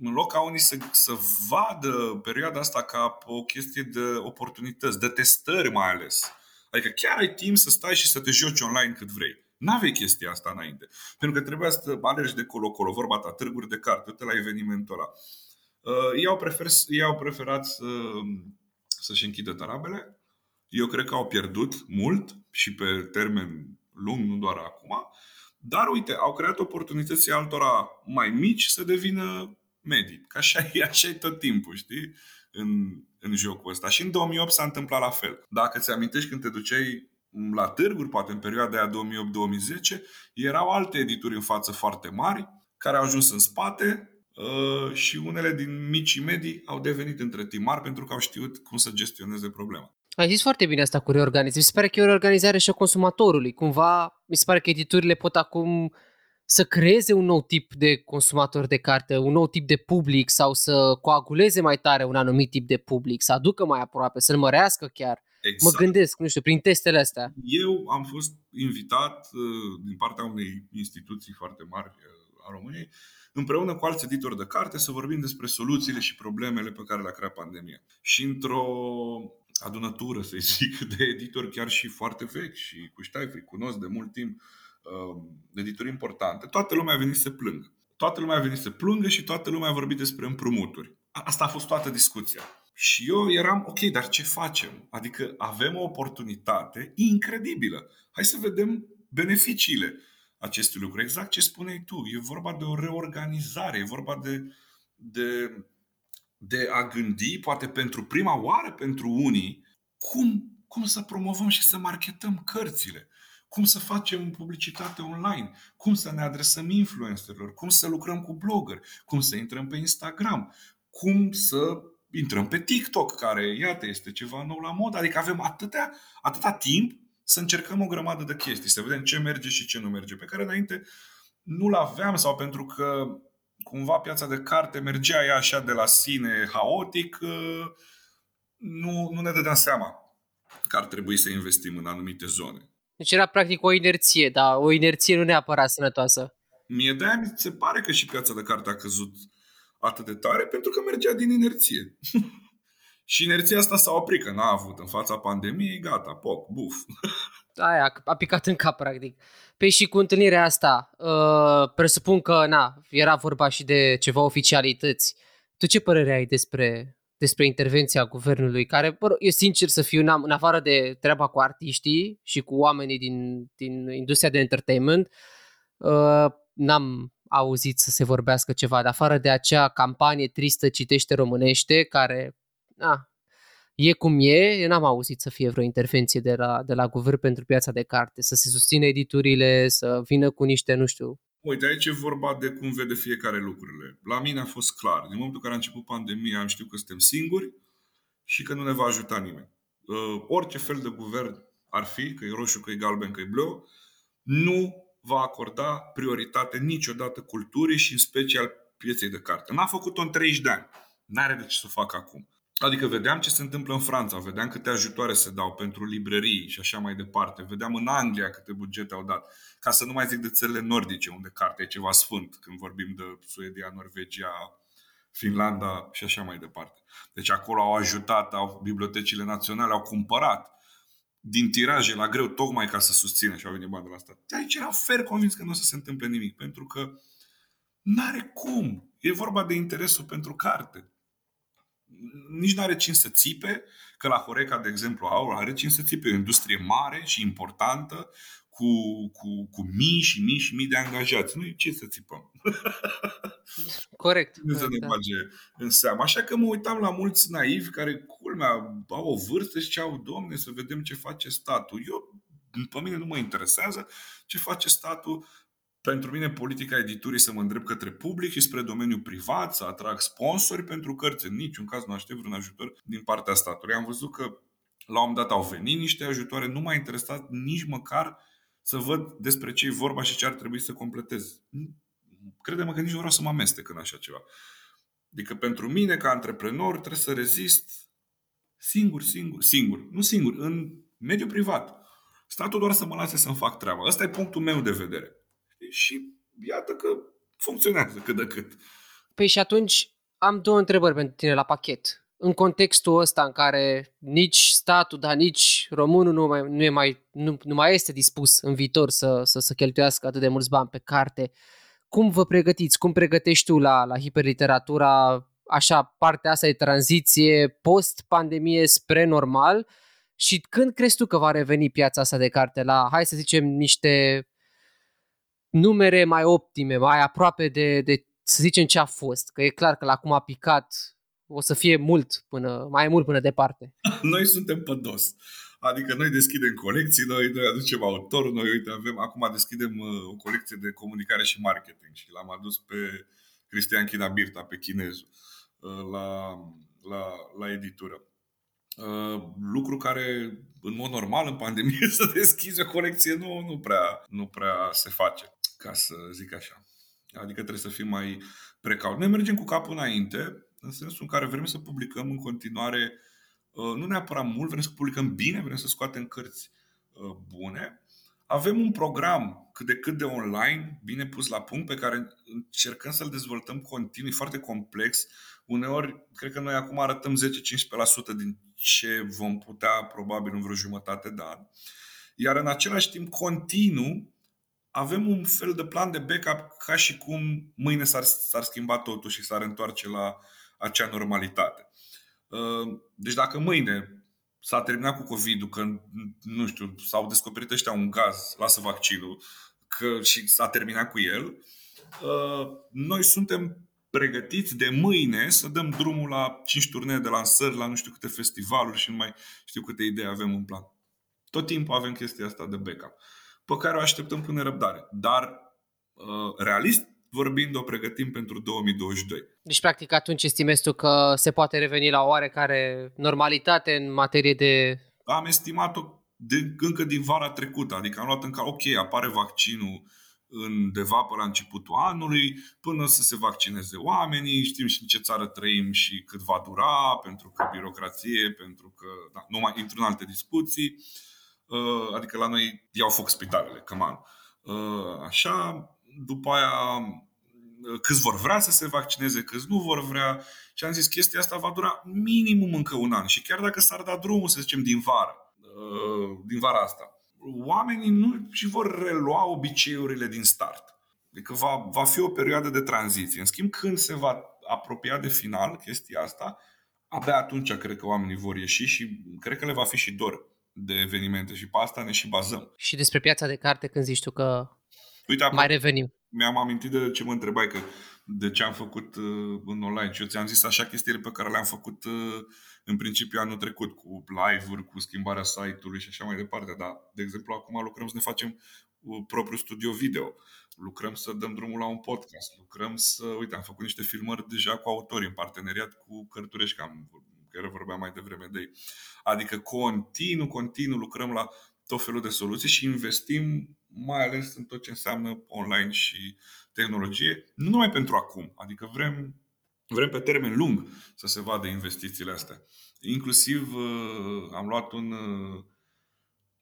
În loc ca unii să, să vadă perioada asta ca o chestie de oportunități, de testări mai ales. Adică chiar ai timp să stai și să te joci online cât vrei. N-aveai chestia asta înainte. Pentru că trebuia să alergi de colo-colo, vorba ta, târguri de carte, uite la evenimentul ăla. Uh, ei, au prefer, ei au preferat să, să-și închidă tarabele. Eu cred că au pierdut mult și pe termen lung, nu doar acum. Dar uite, au creat oportunități altora mai mici să devină medii. Că așa e, așa e tot timpul, știi? În, în jocul ăsta. Și în 2008 s-a întâmplat la fel. Dacă ți amintești când te duceai la târguri, poate în perioada aia 2008-2010, erau alte edituri în față foarte mari, care au ajuns în spate uh, și unele din micii medii au devenit între timp mari pentru că au știut cum să gestioneze problema. Ai zis foarte bine asta cu reorganizare. Mi se pare că e o reorganizare și a consumatorului. Cumva, mi se pare că editurile pot acum să creeze un nou tip de consumator de carte, un nou tip de public sau să coaguleze mai tare un anumit tip de public, să aducă mai aproape, să-l mărească chiar. Exact. Mă gândesc, nu știu, prin testele astea. Eu am fost invitat uh, din partea unei instituții foarte mari, uh, a României, împreună cu alți editori de carte să vorbim despre soluțiile și problemele pe care le-a creat pandemia. Și într-o adunătură, să zic, de editori chiar și foarte vechi și cu ștaifri, cunosc de mult timp, uh, editori importante, toată lumea a venit să plângă. Toată lumea a venit să plângă și toată lumea a vorbit despre împrumuturi. Asta a fost toată discuția. Și eu eram, ok, dar ce facem? Adică avem o oportunitate incredibilă. Hai să vedem beneficiile acestui lucru. Exact ce spuneai tu. E vorba de o reorganizare, e vorba de, de, de a gândi, poate pentru prima oară pentru unii, cum, cum să promovăm și să marketăm cărțile cum să facem publicitate online, cum să ne adresăm influencerilor, cum să lucrăm cu blogger, cum să intrăm pe Instagram, cum să intrăm pe TikTok, care, iată, este ceva nou la mod. Adică avem atâtea, atâta timp să încercăm o grămadă de chestii, să vedem ce merge și ce nu merge, pe care înainte nu-l aveam sau pentru că cumva piața de carte mergea ea așa de la sine haotic, ă, nu, nu ne dădeam seama că ar trebui să investim în anumite zone. Deci era practic o inerție, dar o inerție nu neapărat sănătoasă. Mie de-aia mi se pare că și piața de carte a căzut atât de tare pentru că mergea din inerție. și inerția asta s-a oprit, că n-a avut în fața pandemiei, gata, pop, buf. Aia, a picat în cap, practic. Pe păi și cu întâlnirea asta, uh, presupun că, na, era vorba și de ceva oficialități. Tu ce părere ai despre despre intervenția guvernului, care, bă, eu sincer să fiu, în afară de treaba cu artiștii și cu oamenii din, din industria de entertainment, uh, n-am auzit să se vorbească ceva, de afară de acea campanie tristă Citește Românește, care, na, e cum e, eu n-am auzit să fie vreo intervenție de la, de la guvern pentru piața de carte, să se susțină editurile, să vină cu niște, nu știu, Uite, aici e vorba de cum vede fiecare lucrurile. La mine a fost clar. Din momentul în care a început pandemia, am știut că suntem singuri și că nu ne va ajuta nimeni. Uh, orice fel de guvern ar fi, că e roșu, că e galben, că e bleu, nu va acorda prioritate niciodată culturii și în special pieței de carte. N-a făcut-o în 30 de ani. N-are de ce să o facă acum. Adică vedeam ce se întâmplă în Franța, vedeam câte ajutoare se dau pentru librării și așa mai departe. Vedeam în Anglia câte bugete au dat. Ca să nu mai zic de țările nordice, unde cartea e ceva sfânt, când vorbim de Suedia, Norvegia, Finlanda și așa mai departe. Deci acolo au ajutat, au, bibliotecile naționale au cumpărat din tiraje la greu, tocmai ca să susțină și au venit bani de la stat. De aici era fer convins că nu o să se întâmple nimic, pentru că n-are cum. E vorba de interesul pentru carte nici nu are cine să țipe, că la Horeca, de exemplu, au, are cine să țipe, o industrie mare și importantă, cu, cu, cu mii și mii și mii de angajați. Nu ce să țipăm. Corect. Nu să ne da. bage în seamă. Așa că mă uitam la mulți naivi care, culmea, au o vârstă și au domne, să vedem ce face statul. Eu, pe mine nu mă interesează ce face statul, pentru mine, politica editurii să mă îndrept către public și spre domeniul privat, să atrag sponsori pentru cărți. În niciun caz nu aștept vreun ajutor din partea statului. Am văzut că la un moment dat au venit niște ajutoare, nu m-a interesat nici măcar să văd despre ce e vorba și ce ar trebui să completez. Crede-mă că nici nu vreau să mă amestec în așa ceva. Adică pentru mine, ca antreprenor, trebuie să rezist singur, singur, singur, nu singur, în mediul privat. Statul doar să mă lase să-mi fac treaba. Ăsta e punctul meu de vedere și iată că funcționează cât de cât. Păi și atunci am două întrebări pentru tine la pachet. În contextul ăsta în care nici statul, dar nici românul nu mai, nu, e mai, nu, nu mai este dispus în viitor să, să, să cheltuiască atât de mulți bani pe carte, cum vă pregătiți? Cum pregătești tu la, la hiperliteratura așa partea asta de tranziție post-pandemie spre normal și când crezi tu că va reveni piața asta de carte la, hai să zicem, niște numere mai optime, mai aproape de, de să zicem ce a fost. Că e clar că la cum a picat o să fie mult până, mai mult până departe. Noi suntem pe dos. Adică noi deschidem colecții, noi, noi aducem autor, noi uite, avem, acum deschidem uh, o colecție de comunicare și marketing și l-am adus pe Cristian China Birta, pe chinezul, uh, la, la, la editură. Uh, lucru care, în mod normal, în pandemie, să deschizi o colecție nu, nu, prea, nu prea se face ca să zic așa. Adică trebuie să fim mai precaut. Noi mergem cu capul înainte, în sensul în care vrem să publicăm în continuare, uh, nu neapărat mult, vrem să publicăm bine, vrem să scoatem cărți uh, bune. avem un program cât de cât de online, bine pus la punct, pe care încercăm să-l dezvoltăm continuu, e foarte complex. Uneori, cred că noi acum arătăm 10-15% din ce vom putea probabil în vreo jumătate de an. Iar în același timp, continuu, avem un fel de plan de backup ca și cum mâine s-ar, s-ar schimba totul și s-ar întoarce la acea normalitate. Uh, deci dacă mâine s-a terminat cu COVID-ul, că, nu știu, s-au descoperit ăștia un gaz, lasă vaccinul, că și s-a terminat cu el, uh, noi suntem pregătiți de mâine să dăm drumul la 5 turnee de lansări, la nu știu câte festivaluri și nu mai știu câte idei avem în plan. Tot timpul avem chestia asta de backup, pe care o așteptăm cu nerăbdare. Dar, uh, realist vorbind, o pregătim pentru 2022. Deci, practic, atunci estimezi tu că se poate reveni la oarecare normalitate în materie de... Am estimat-o de, încă din vara trecută, adică am luat în cal, ok, apare vaccinul undeva pe la începutul anului, până să se vaccineze oamenii, știm și în ce țară trăim și cât va dura, pentru că birocrație, pentru că da, nu mai intru în alte discuții. Uh, adică la noi iau foc spitalele, căman. Uh, așa, după aia câți vor vrea să se vaccineze, câți nu vor vrea. Și am zis, chestia asta va dura minimum încă un an. Și chiar dacă s-ar da drumul, să zicem, din vară, uh, din vara asta, oamenii nu și vor relua obiceiurile din start. Adică va, va fi o perioadă de tranziție. În schimb, când se va apropia de final chestia asta, abia atunci cred că oamenii vor ieși și cred că le va fi și dor de evenimente și pe asta ne și bazăm. Și despre piața de carte când zici tu că Uite, mai revenim. Mi-am amintit de ce mă întrebai, că de ce am făcut uh, în online și eu ți-am zis așa chestiile pe care le-am făcut uh, în principiu anul trecut, cu live-uri, cu schimbarea site-ului și așa mai departe. Dar, de exemplu, acum lucrăm să ne facem uh, propriul studio video, lucrăm să dăm drumul la un podcast, lucrăm să, uite, am făcut niște filmări deja cu autorii, în parteneriat cu Cărturești, că am care vorbeam mai devreme de ei. Adică continuu, continuu lucrăm la tot felul de soluții și investim mai ales în tot ce înseamnă online și tehnologie, nu numai pentru acum, adică vrem, vrem pe termen lung să se vadă investițiile astea. Inclusiv uh, am luat un, uh,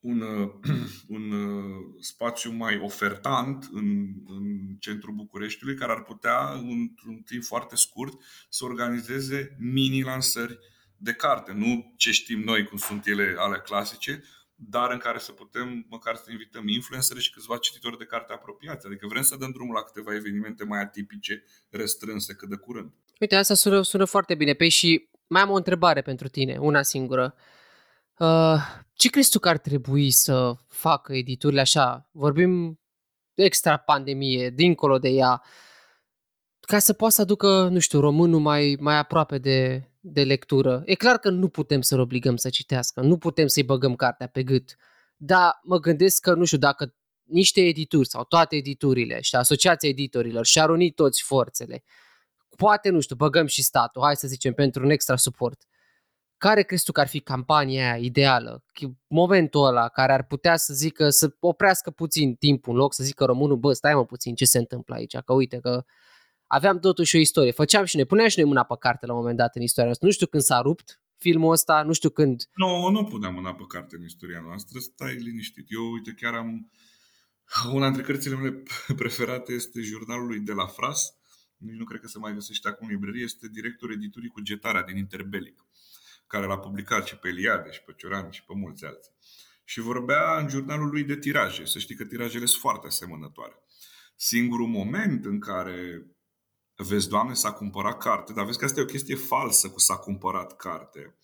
un, uh, un spațiu mai ofertant în, în centrul Bucureștiului, care ar putea, într-un timp foarte scurt, să organizeze mini-lansări de carte. Nu ce știm noi cum sunt ele ale clasice, dar în care să putem măcar să invităm influencer și câțiva cititori de carte apropiați. Adică vrem să dăm drumul la câteva evenimente mai atipice, restrânse cât de curând. Uite, asta sună, sună foarte bine. Păi și mai am o întrebare pentru tine, una singură. Uh, ce crezi tu că ar trebui să facă editurile așa? Vorbim extra pandemie, dincolo de ea, ca să poată să aducă, nu știu, românul mai, mai aproape de, de lectură. E clar că nu putem să-l obligăm să citească, nu putem să-i băgăm cartea pe gât, dar mă gândesc că, nu știu, dacă niște edituri sau toate editurile și asociația editorilor și-ar uni toți forțele, poate, nu știu, băgăm și statul, hai să zicem, pentru un extra suport. Care crezi tu că ar fi campania aia ideală? Momentul ăla care ar putea să zică, să oprească puțin timpul în loc să zică românul, bă, stai mă puțin, ce se întâmplă aici? Că uite că aveam totuși o istorie. Făceam și noi, puneam și noi mâna pe carte la un moment dat în istoria noastră. Nu știu când s-a rupt filmul ăsta, nu știu când... Nu, nu puneam mâna pe carte în istoria noastră, stai liniștit. Eu, uite, chiar am... Una dintre cărțile mele preferate este jurnalul lui De la Fras. Nici nu cred că se mai găsește acum în librărie. Este directorul editurii cu Getarea din Interbelic, care l-a publicat și pe Eliade, și pe Cioran, și pe mulți alții. Și vorbea în jurnalul lui de tiraje. Să știi că tirajele sunt foarte asemănătoare. Singurul moment în care vezi, Doamne, s-a cumpărat carte, dar vezi că asta e o chestie falsă cu s-a cumpărat carte.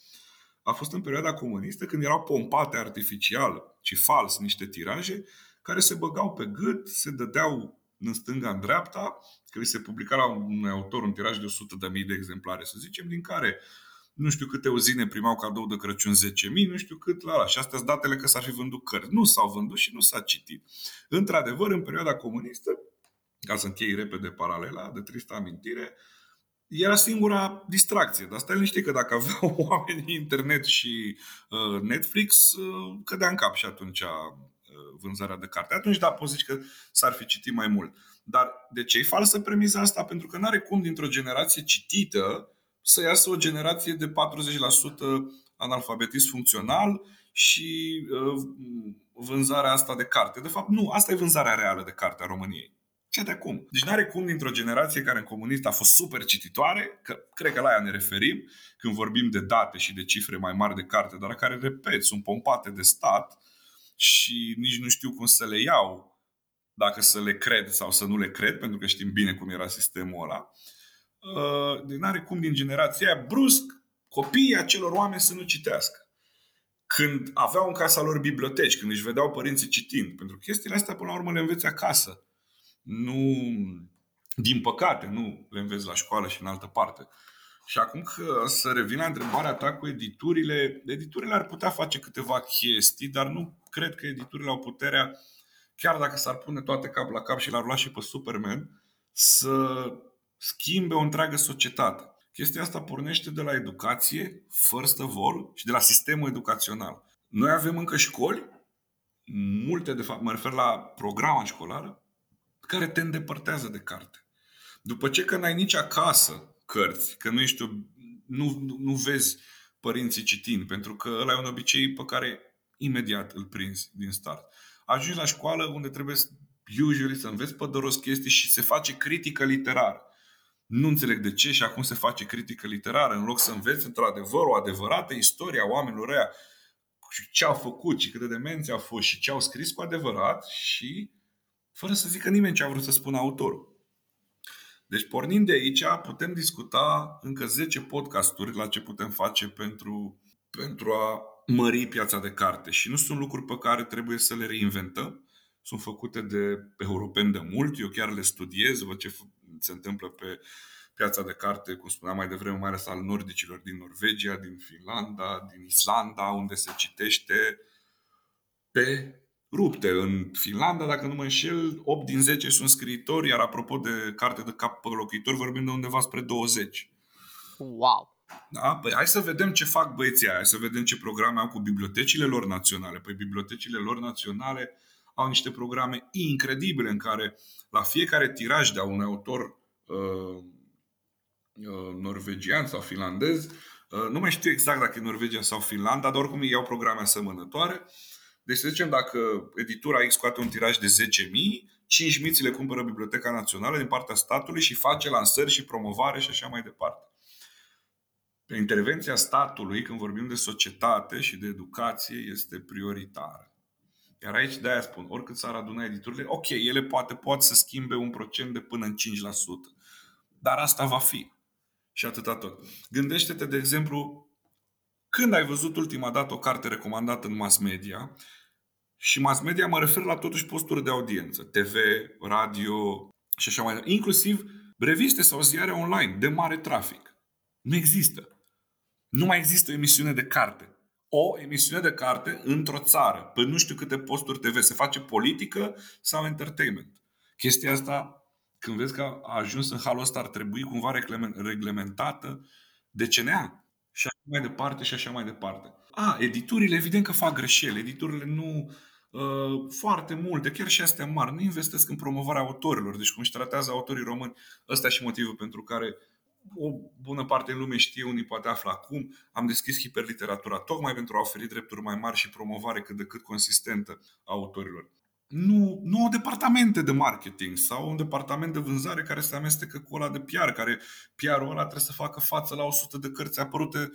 A fost în perioada comunistă când erau pompate artificial și fals niște tiraje care se băgau pe gât, se dădeau în stânga, în dreapta, că se publica la un autor un tiraj de 100.000 de exemplare, să zicem, din care nu știu câte uzine primau cadou de Crăciun 10.000, nu știu cât la la. Și astea sunt datele că s-ar fi vândut cărți. Nu s-au vândut și nu s-a citit. Într-adevăr, în perioada comunistă, ca să închei repede paralela de tristă amintire, era singura distracție. Dar stai liniște că dacă aveau oamenii internet și uh, Netflix, uh, cădea în cap și atunci uh, vânzarea de carte. Atunci, da, poți zici că s-ar fi citit mai mult. Dar de ce e falsă premiza asta? Pentru că nu are cum dintr-o generație citită să iasă o generație de 40% analfabetism funcțional și uh, vânzarea asta de carte. De fapt, nu, asta e vânzarea reală de carte a României. Ce de cum? Deci n-are cum dintr-o generație care în comunist a fost super cititoare, că cred că la ea ne referim când vorbim de date și de cifre mai mari de carte, dar care, repet, sunt pompate de stat și nici nu știu cum să le iau, dacă să le cred sau să nu le cred, pentru că știm bine cum era sistemul ăla. Uh, deci n-are cum din generația aia brusc copiii acelor oameni să nu citească. Când aveau în casa lor biblioteci, când își vedeau părinții citind, pentru că chestiile astea până la urmă le înveți acasă nu, din păcate, nu le înveți la școală și în altă parte. Și acum că să revin la întrebarea ta cu editurile, editurile ar putea face câteva chestii, dar nu cred că editurile au puterea, chiar dacă s-ar pune toate cap la cap și l-ar lua și pe Superman, să schimbe o întreagă societate. Chestia asta pornește de la educație, first of all, și de la sistemul educațional. Noi avem încă școli, multe de fapt, mă refer la programa școlară, care te îndepărtează de carte. După ce că n-ai nici acasă cărți, că nu ești o, nu, nu, nu vezi părinții citind, pentru că ăla e un obicei pe care imediat îl prinzi din start. Ajungi la școală unde trebuie usually să înveți pe doros chestii și se face critică literară. Nu înțeleg de ce și acum se face critică literară, în loc să înveți într-adevăr o adevărată istorie a oamenilor ăia și ce au făcut și câte demențe au fost și ce au scris cu adevărat și fără să zică nimeni ce a vrut să spună autorul. Deci, pornind de aici, putem discuta încă 10 podcasturi la ce putem face pentru, pentru a mări piața de carte. Și nu sunt lucruri pe care trebuie să le reinventăm. Sunt făcute de europeni de mult. Eu chiar le studiez, văd ce se întâmplă pe piața de carte, cum spuneam mai devreme, mai ales al nordicilor din Norvegia, din Finlanda, din Islanda, unde se citește pe rupte. În Finlanda, dacă nu mă înșel, 8 din 10 sunt scriitori, iar apropo de carte de cap pe locuitor, vorbim de undeva spre 20. Wow! Da? Păi hai să vedem ce fac băieții aia, hai să vedem ce programe au cu bibliotecile lor naționale. Păi bibliotecile lor naționale au niște programe incredibile în care la fiecare tiraj de un autor uh, uh, norvegian sau finlandez, uh, nu mai știu exact dacă e Norvegia sau Finlanda, dar oricum iau programe asemănătoare, uh, deci să zicem dacă editura X scoate un tiraj de 10.000, 5.000 ți le cumpără Biblioteca Națională din partea statului și face lansări și promovare și așa mai departe. Pe intervenția statului, când vorbim de societate și de educație, este prioritară. Iar aici de-aia spun, oricât s-ar aduna editurile, ok, ele poate pot să schimbe un procent de până în 5%. Dar asta va fi. Și atâta tot. Gândește-te, de exemplu, când ai văzut ultima dată o carte recomandată în mass media, și mass media mă refer la totuși posturi de audiență, TV, radio și așa mai departe, inclusiv reviste sau ziare online de mare trafic. Nu există. Nu mai există o emisiune de carte. O emisiune de carte într-o țară, pe nu știu câte posturi TV, se face politică sau entertainment. Chestia asta, când vezi că a ajuns în halul ăsta, ar trebui cumva reglementată de CNA și așa mai departe și așa mai departe. A, editurile evident că fac greșeli. Editurile nu uh, foarte multe, chiar și astea mari, nu investesc în promovarea autorilor. Deci cum își tratează autorii români, ăsta și motivul pentru care o bună parte în lume știe, unii poate afla acum. Am deschis hiperliteratura tocmai pentru a oferi drepturi mai mari și promovare cât de cât consistentă a autorilor nu, nu au departamente de marketing sau un departament de vânzare care se amestecă cu ăla de PR, care PR-ul ăla trebuie să facă față la 100 de cărți apărute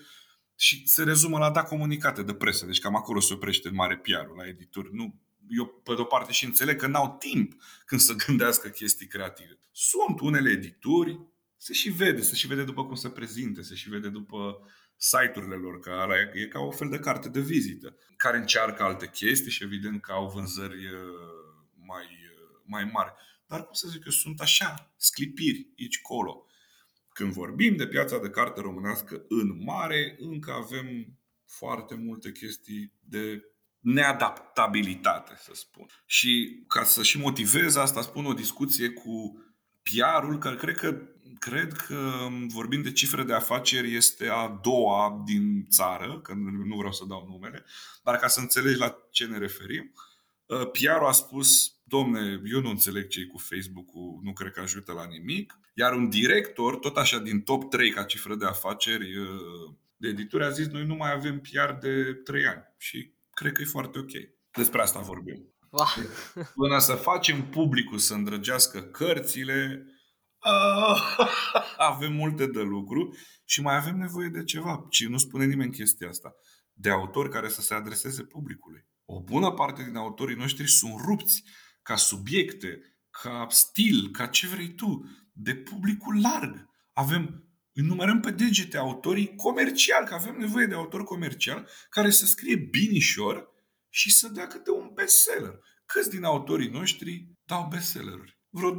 și se rezumă la da comunicate de presă. Deci cam acolo se oprește mare PR-ul la edituri. Nu, eu pe de-o parte și înțeleg că n-au timp când să gândească chestii creative. Sunt unele edituri, se și vede, se și vede după cum se prezinte, se și vede după site-urile lor, că ala e, e ca o fel de carte de vizită, care încearcă alte chestii și evident că au vânzări uh, mai, uh, mai mari. Dar cum să zic eu, sunt așa, sclipiri aici colo. Când vorbim de piața de carte românească în mare, încă avem foarte multe chestii de neadaptabilitate, să spun. Și ca să și motivez asta, spun o discuție cu PR-ul, care cred că cred că vorbim de cifre de afaceri este a doua din țară, că nu vreau să dau numele, dar ca să înțelegi la ce ne referim, uh, PR a spus, domne, eu nu înțeleg ce cu Facebook-ul, nu cred că ajută la nimic, iar un director, tot așa din top 3 ca cifră de afaceri uh, de edituri, a zis, noi nu mai avem PR de 3 ani și cred că e foarte ok. Despre asta vorbim. Wow. Până să facem publicul să îndrăgească cărțile, ah, avem multe de lucru și mai avem nevoie de ceva. Și nu spune nimeni chestia asta. De autori care să se adreseze publicului. O bună parte din autorii noștri sunt rupți ca subiecte, ca stil, ca ce vrei tu, de publicul larg. Avem îi numărăm pe degete autorii comerciali, că avem nevoie de autor comercial care să scrie binișor și să dea câte un bestseller. Câți din autorii noștri dau bestselleruri? Vreo 2-3.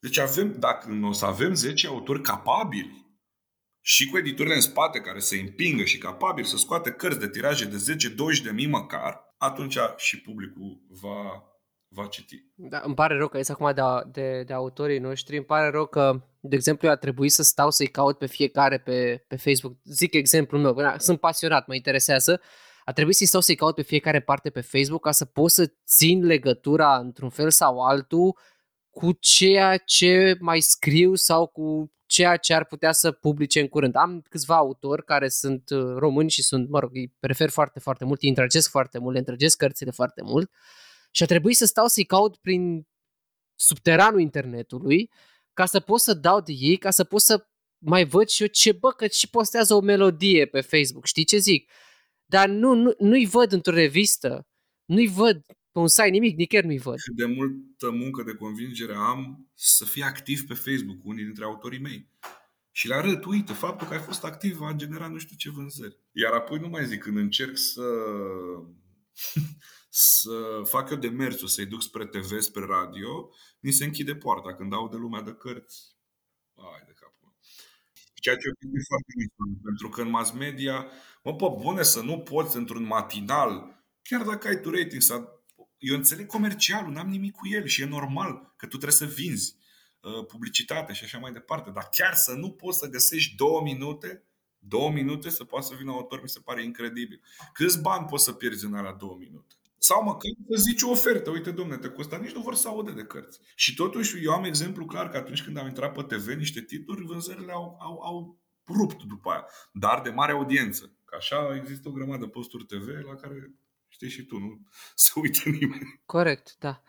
Deci avem, dacă nu o să avem 10 autori capabili și cu editurile în spate care să împingă și capabili să scoată cărți de tiraje de 10-20 de mii măcar, atunci și publicul va, va citi. Da, îmi pare rău că este acum de, de, de autorii noștri, îmi pare rău că, de exemplu, a trebuit să stau să-i caut pe fiecare pe, pe Facebook. Zic exemplul meu, da, sunt pasionat, mă interesează. A trebuit să-i stau să-i caut pe fiecare parte pe Facebook ca să pot să țin legătura într-un fel sau altul cu ceea ce mai scriu sau cu ceea ce ar putea să publice în curând. Am câțiva autori care sunt uh, români și sunt, mă rog, îi prefer foarte, foarte mult, îi întregesc foarte mult, le întregesc cărțile foarte mult și a trebuit să stau să-i caut prin subteranul internetului ca să pot să dau de ei, ca să pot să mai văd și eu ce bă, că și postează o melodie pe Facebook, știi ce zic? Dar nu, nu, nu-i văd într-o revistă, nu-i văd pe un site, nimic, nicăieri nu-i văd. Cât de multă muncă de convingere am să fie activ pe Facebook unii dintre autorii mei. Și le arăt, uite, faptul că ai fost activ a generat nu știu ce vânzări. Iar apoi nu mai zic, când încerc să să fac eu demersul să-i duc spre TV, spre radio, mi se închide poarta când dau de lumea de cărți. Ai de capul. Ceea ce e foarte mic, pentru că în mass media, mă, pe bune să nu poți într-un matinal, chiar dacă ai tu rating, să... eu înțeleg comercialul, n-am nimic cu el și e normal că tu trebuie să vinzi uh, publicitate și așa mai departe, dar chiar să nu poți să găsești două minute Două minute să poată să vină autor, mi se pare incredibil. Câți bani poți să pierzi în alea două minute? Sau măcar să zici o ofertă, uite domne, te costă, nici nu vor să audă de cărți. Și totuși eu am exemplu clar că atunci când am intrat pe TV niște titluri, vânzările au, au, au rupt după aia, dar de mare audiență. Că așa există o grămadă de posturi TV la care știi și tu, nu se uită nimeni. Corect, da.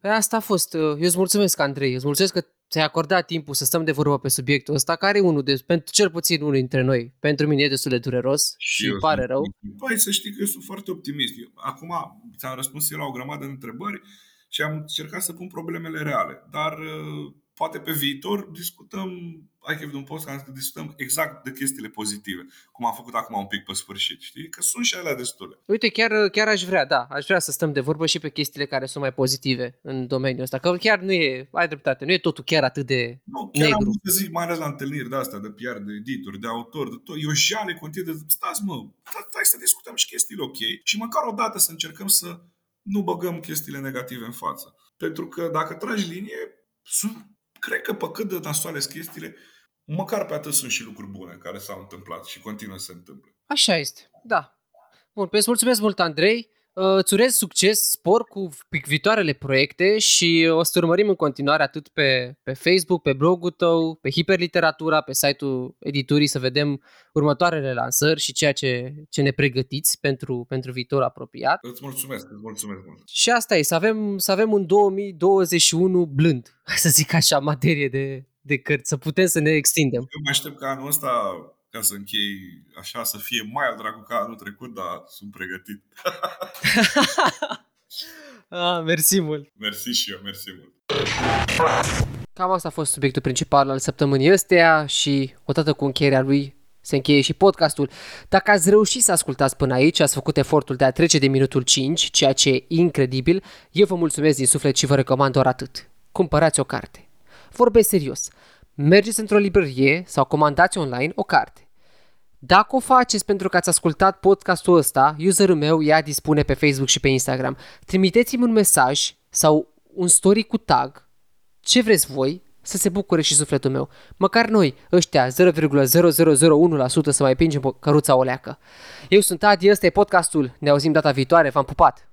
Pe asta a fost. Eu îți mulțumesc, Andrei. Îți mulțumesc că ți-ai acordat timpul să stăm de vorbă pe subiectul ăsta, care e unul de, pentru cel puțin unul dintre noi. Pentru mine e destul de dureros și, și îmi pare rău. Păi să știi că eu sunt foarte optimist. Eu, acum ți-am răspuns eu la o grămadă de întrebări și am încercat să pun problemele reale. Dar uh, poate pe viitor discutăm hai chef de un post care discutăm exact de chestiile pozitive, cum am făcut acum un pic pe sfârșit, știi? Că sunt și alea destule. Uite, chiar, chiar aș vrea, da, aș vrea să stăm de vorbă și pe chestiile care sunt mai pozitive în domeniul ăsta, că chiar nu e, ai dreptate, nu e totul chiar atât de nu, chiar negru. am să zic, mai ales la întâlniri de astea, de PR, de editor, de autor, de tot, eu jale continuu de, stați mă, hai să discutăm și chestiile ok și măcar o dată să încercăm să nu băgăm chestiile negative în față. Pentru că dacă tragi linie, sunt, cred că pe cât de nasoale chestiile, măcar pe atât sunt și lucruri bune care s-au întâmplat și continuă să se întâmple. Așa este, da. Bun, pe mulțumesc mult, Andrei. Uh, îți urez succes, spor cu viitoarele proiecte și o să urmărim în continuare atât pe, pe Facebook, pe blogul tău, pe Hiperliteratura, pe site-ul editurii să vedem următoarele lansări și ceea ce, ce ne pregătiți pentru, pentru viitor apropiat. Îți mulțumesc, îți mulțumesc mult. Și asta e, să avem, să avem un 2021 blând, să zic așa, materie de, de cărți, să putem să ne extindem. Eu mă aștept ca anul ăsta, ca să închei așa, să fie mai al dracu ca anul trecut, dar sunt pregătit. ah, mersi mult! Mersi și eu, mersi mult! Cam asta a fost subiectul principal al săptămânii ăsteia și odată cu încheierea lui se încheie și podcastul. Dacă ați reușit să ascultați până aici, ați făcut efortul de a trece de minutul 5, ceea ce e incredibil, eu vă mulțumesc din suflet și vă recomand doar atât. Cumpărați o carte vorbesc serios. Mergeți într-o librărie sau comandați online o carte. Dacă o faceți pentru că ați ascultat podcastul ăsta, userul meu ea dispune pe Facebook și pe Instagram. Trimiteți-mi un mesaj sau un story cu tag, ce vreți voi, să se bucure și sufletul meu. Măcar noi, ăștia 0,0001% să mai pingem căruța o leacă. Eu sunt Adi, ăsta e podcastul. Ne auzim data viitoare, v-am pupat!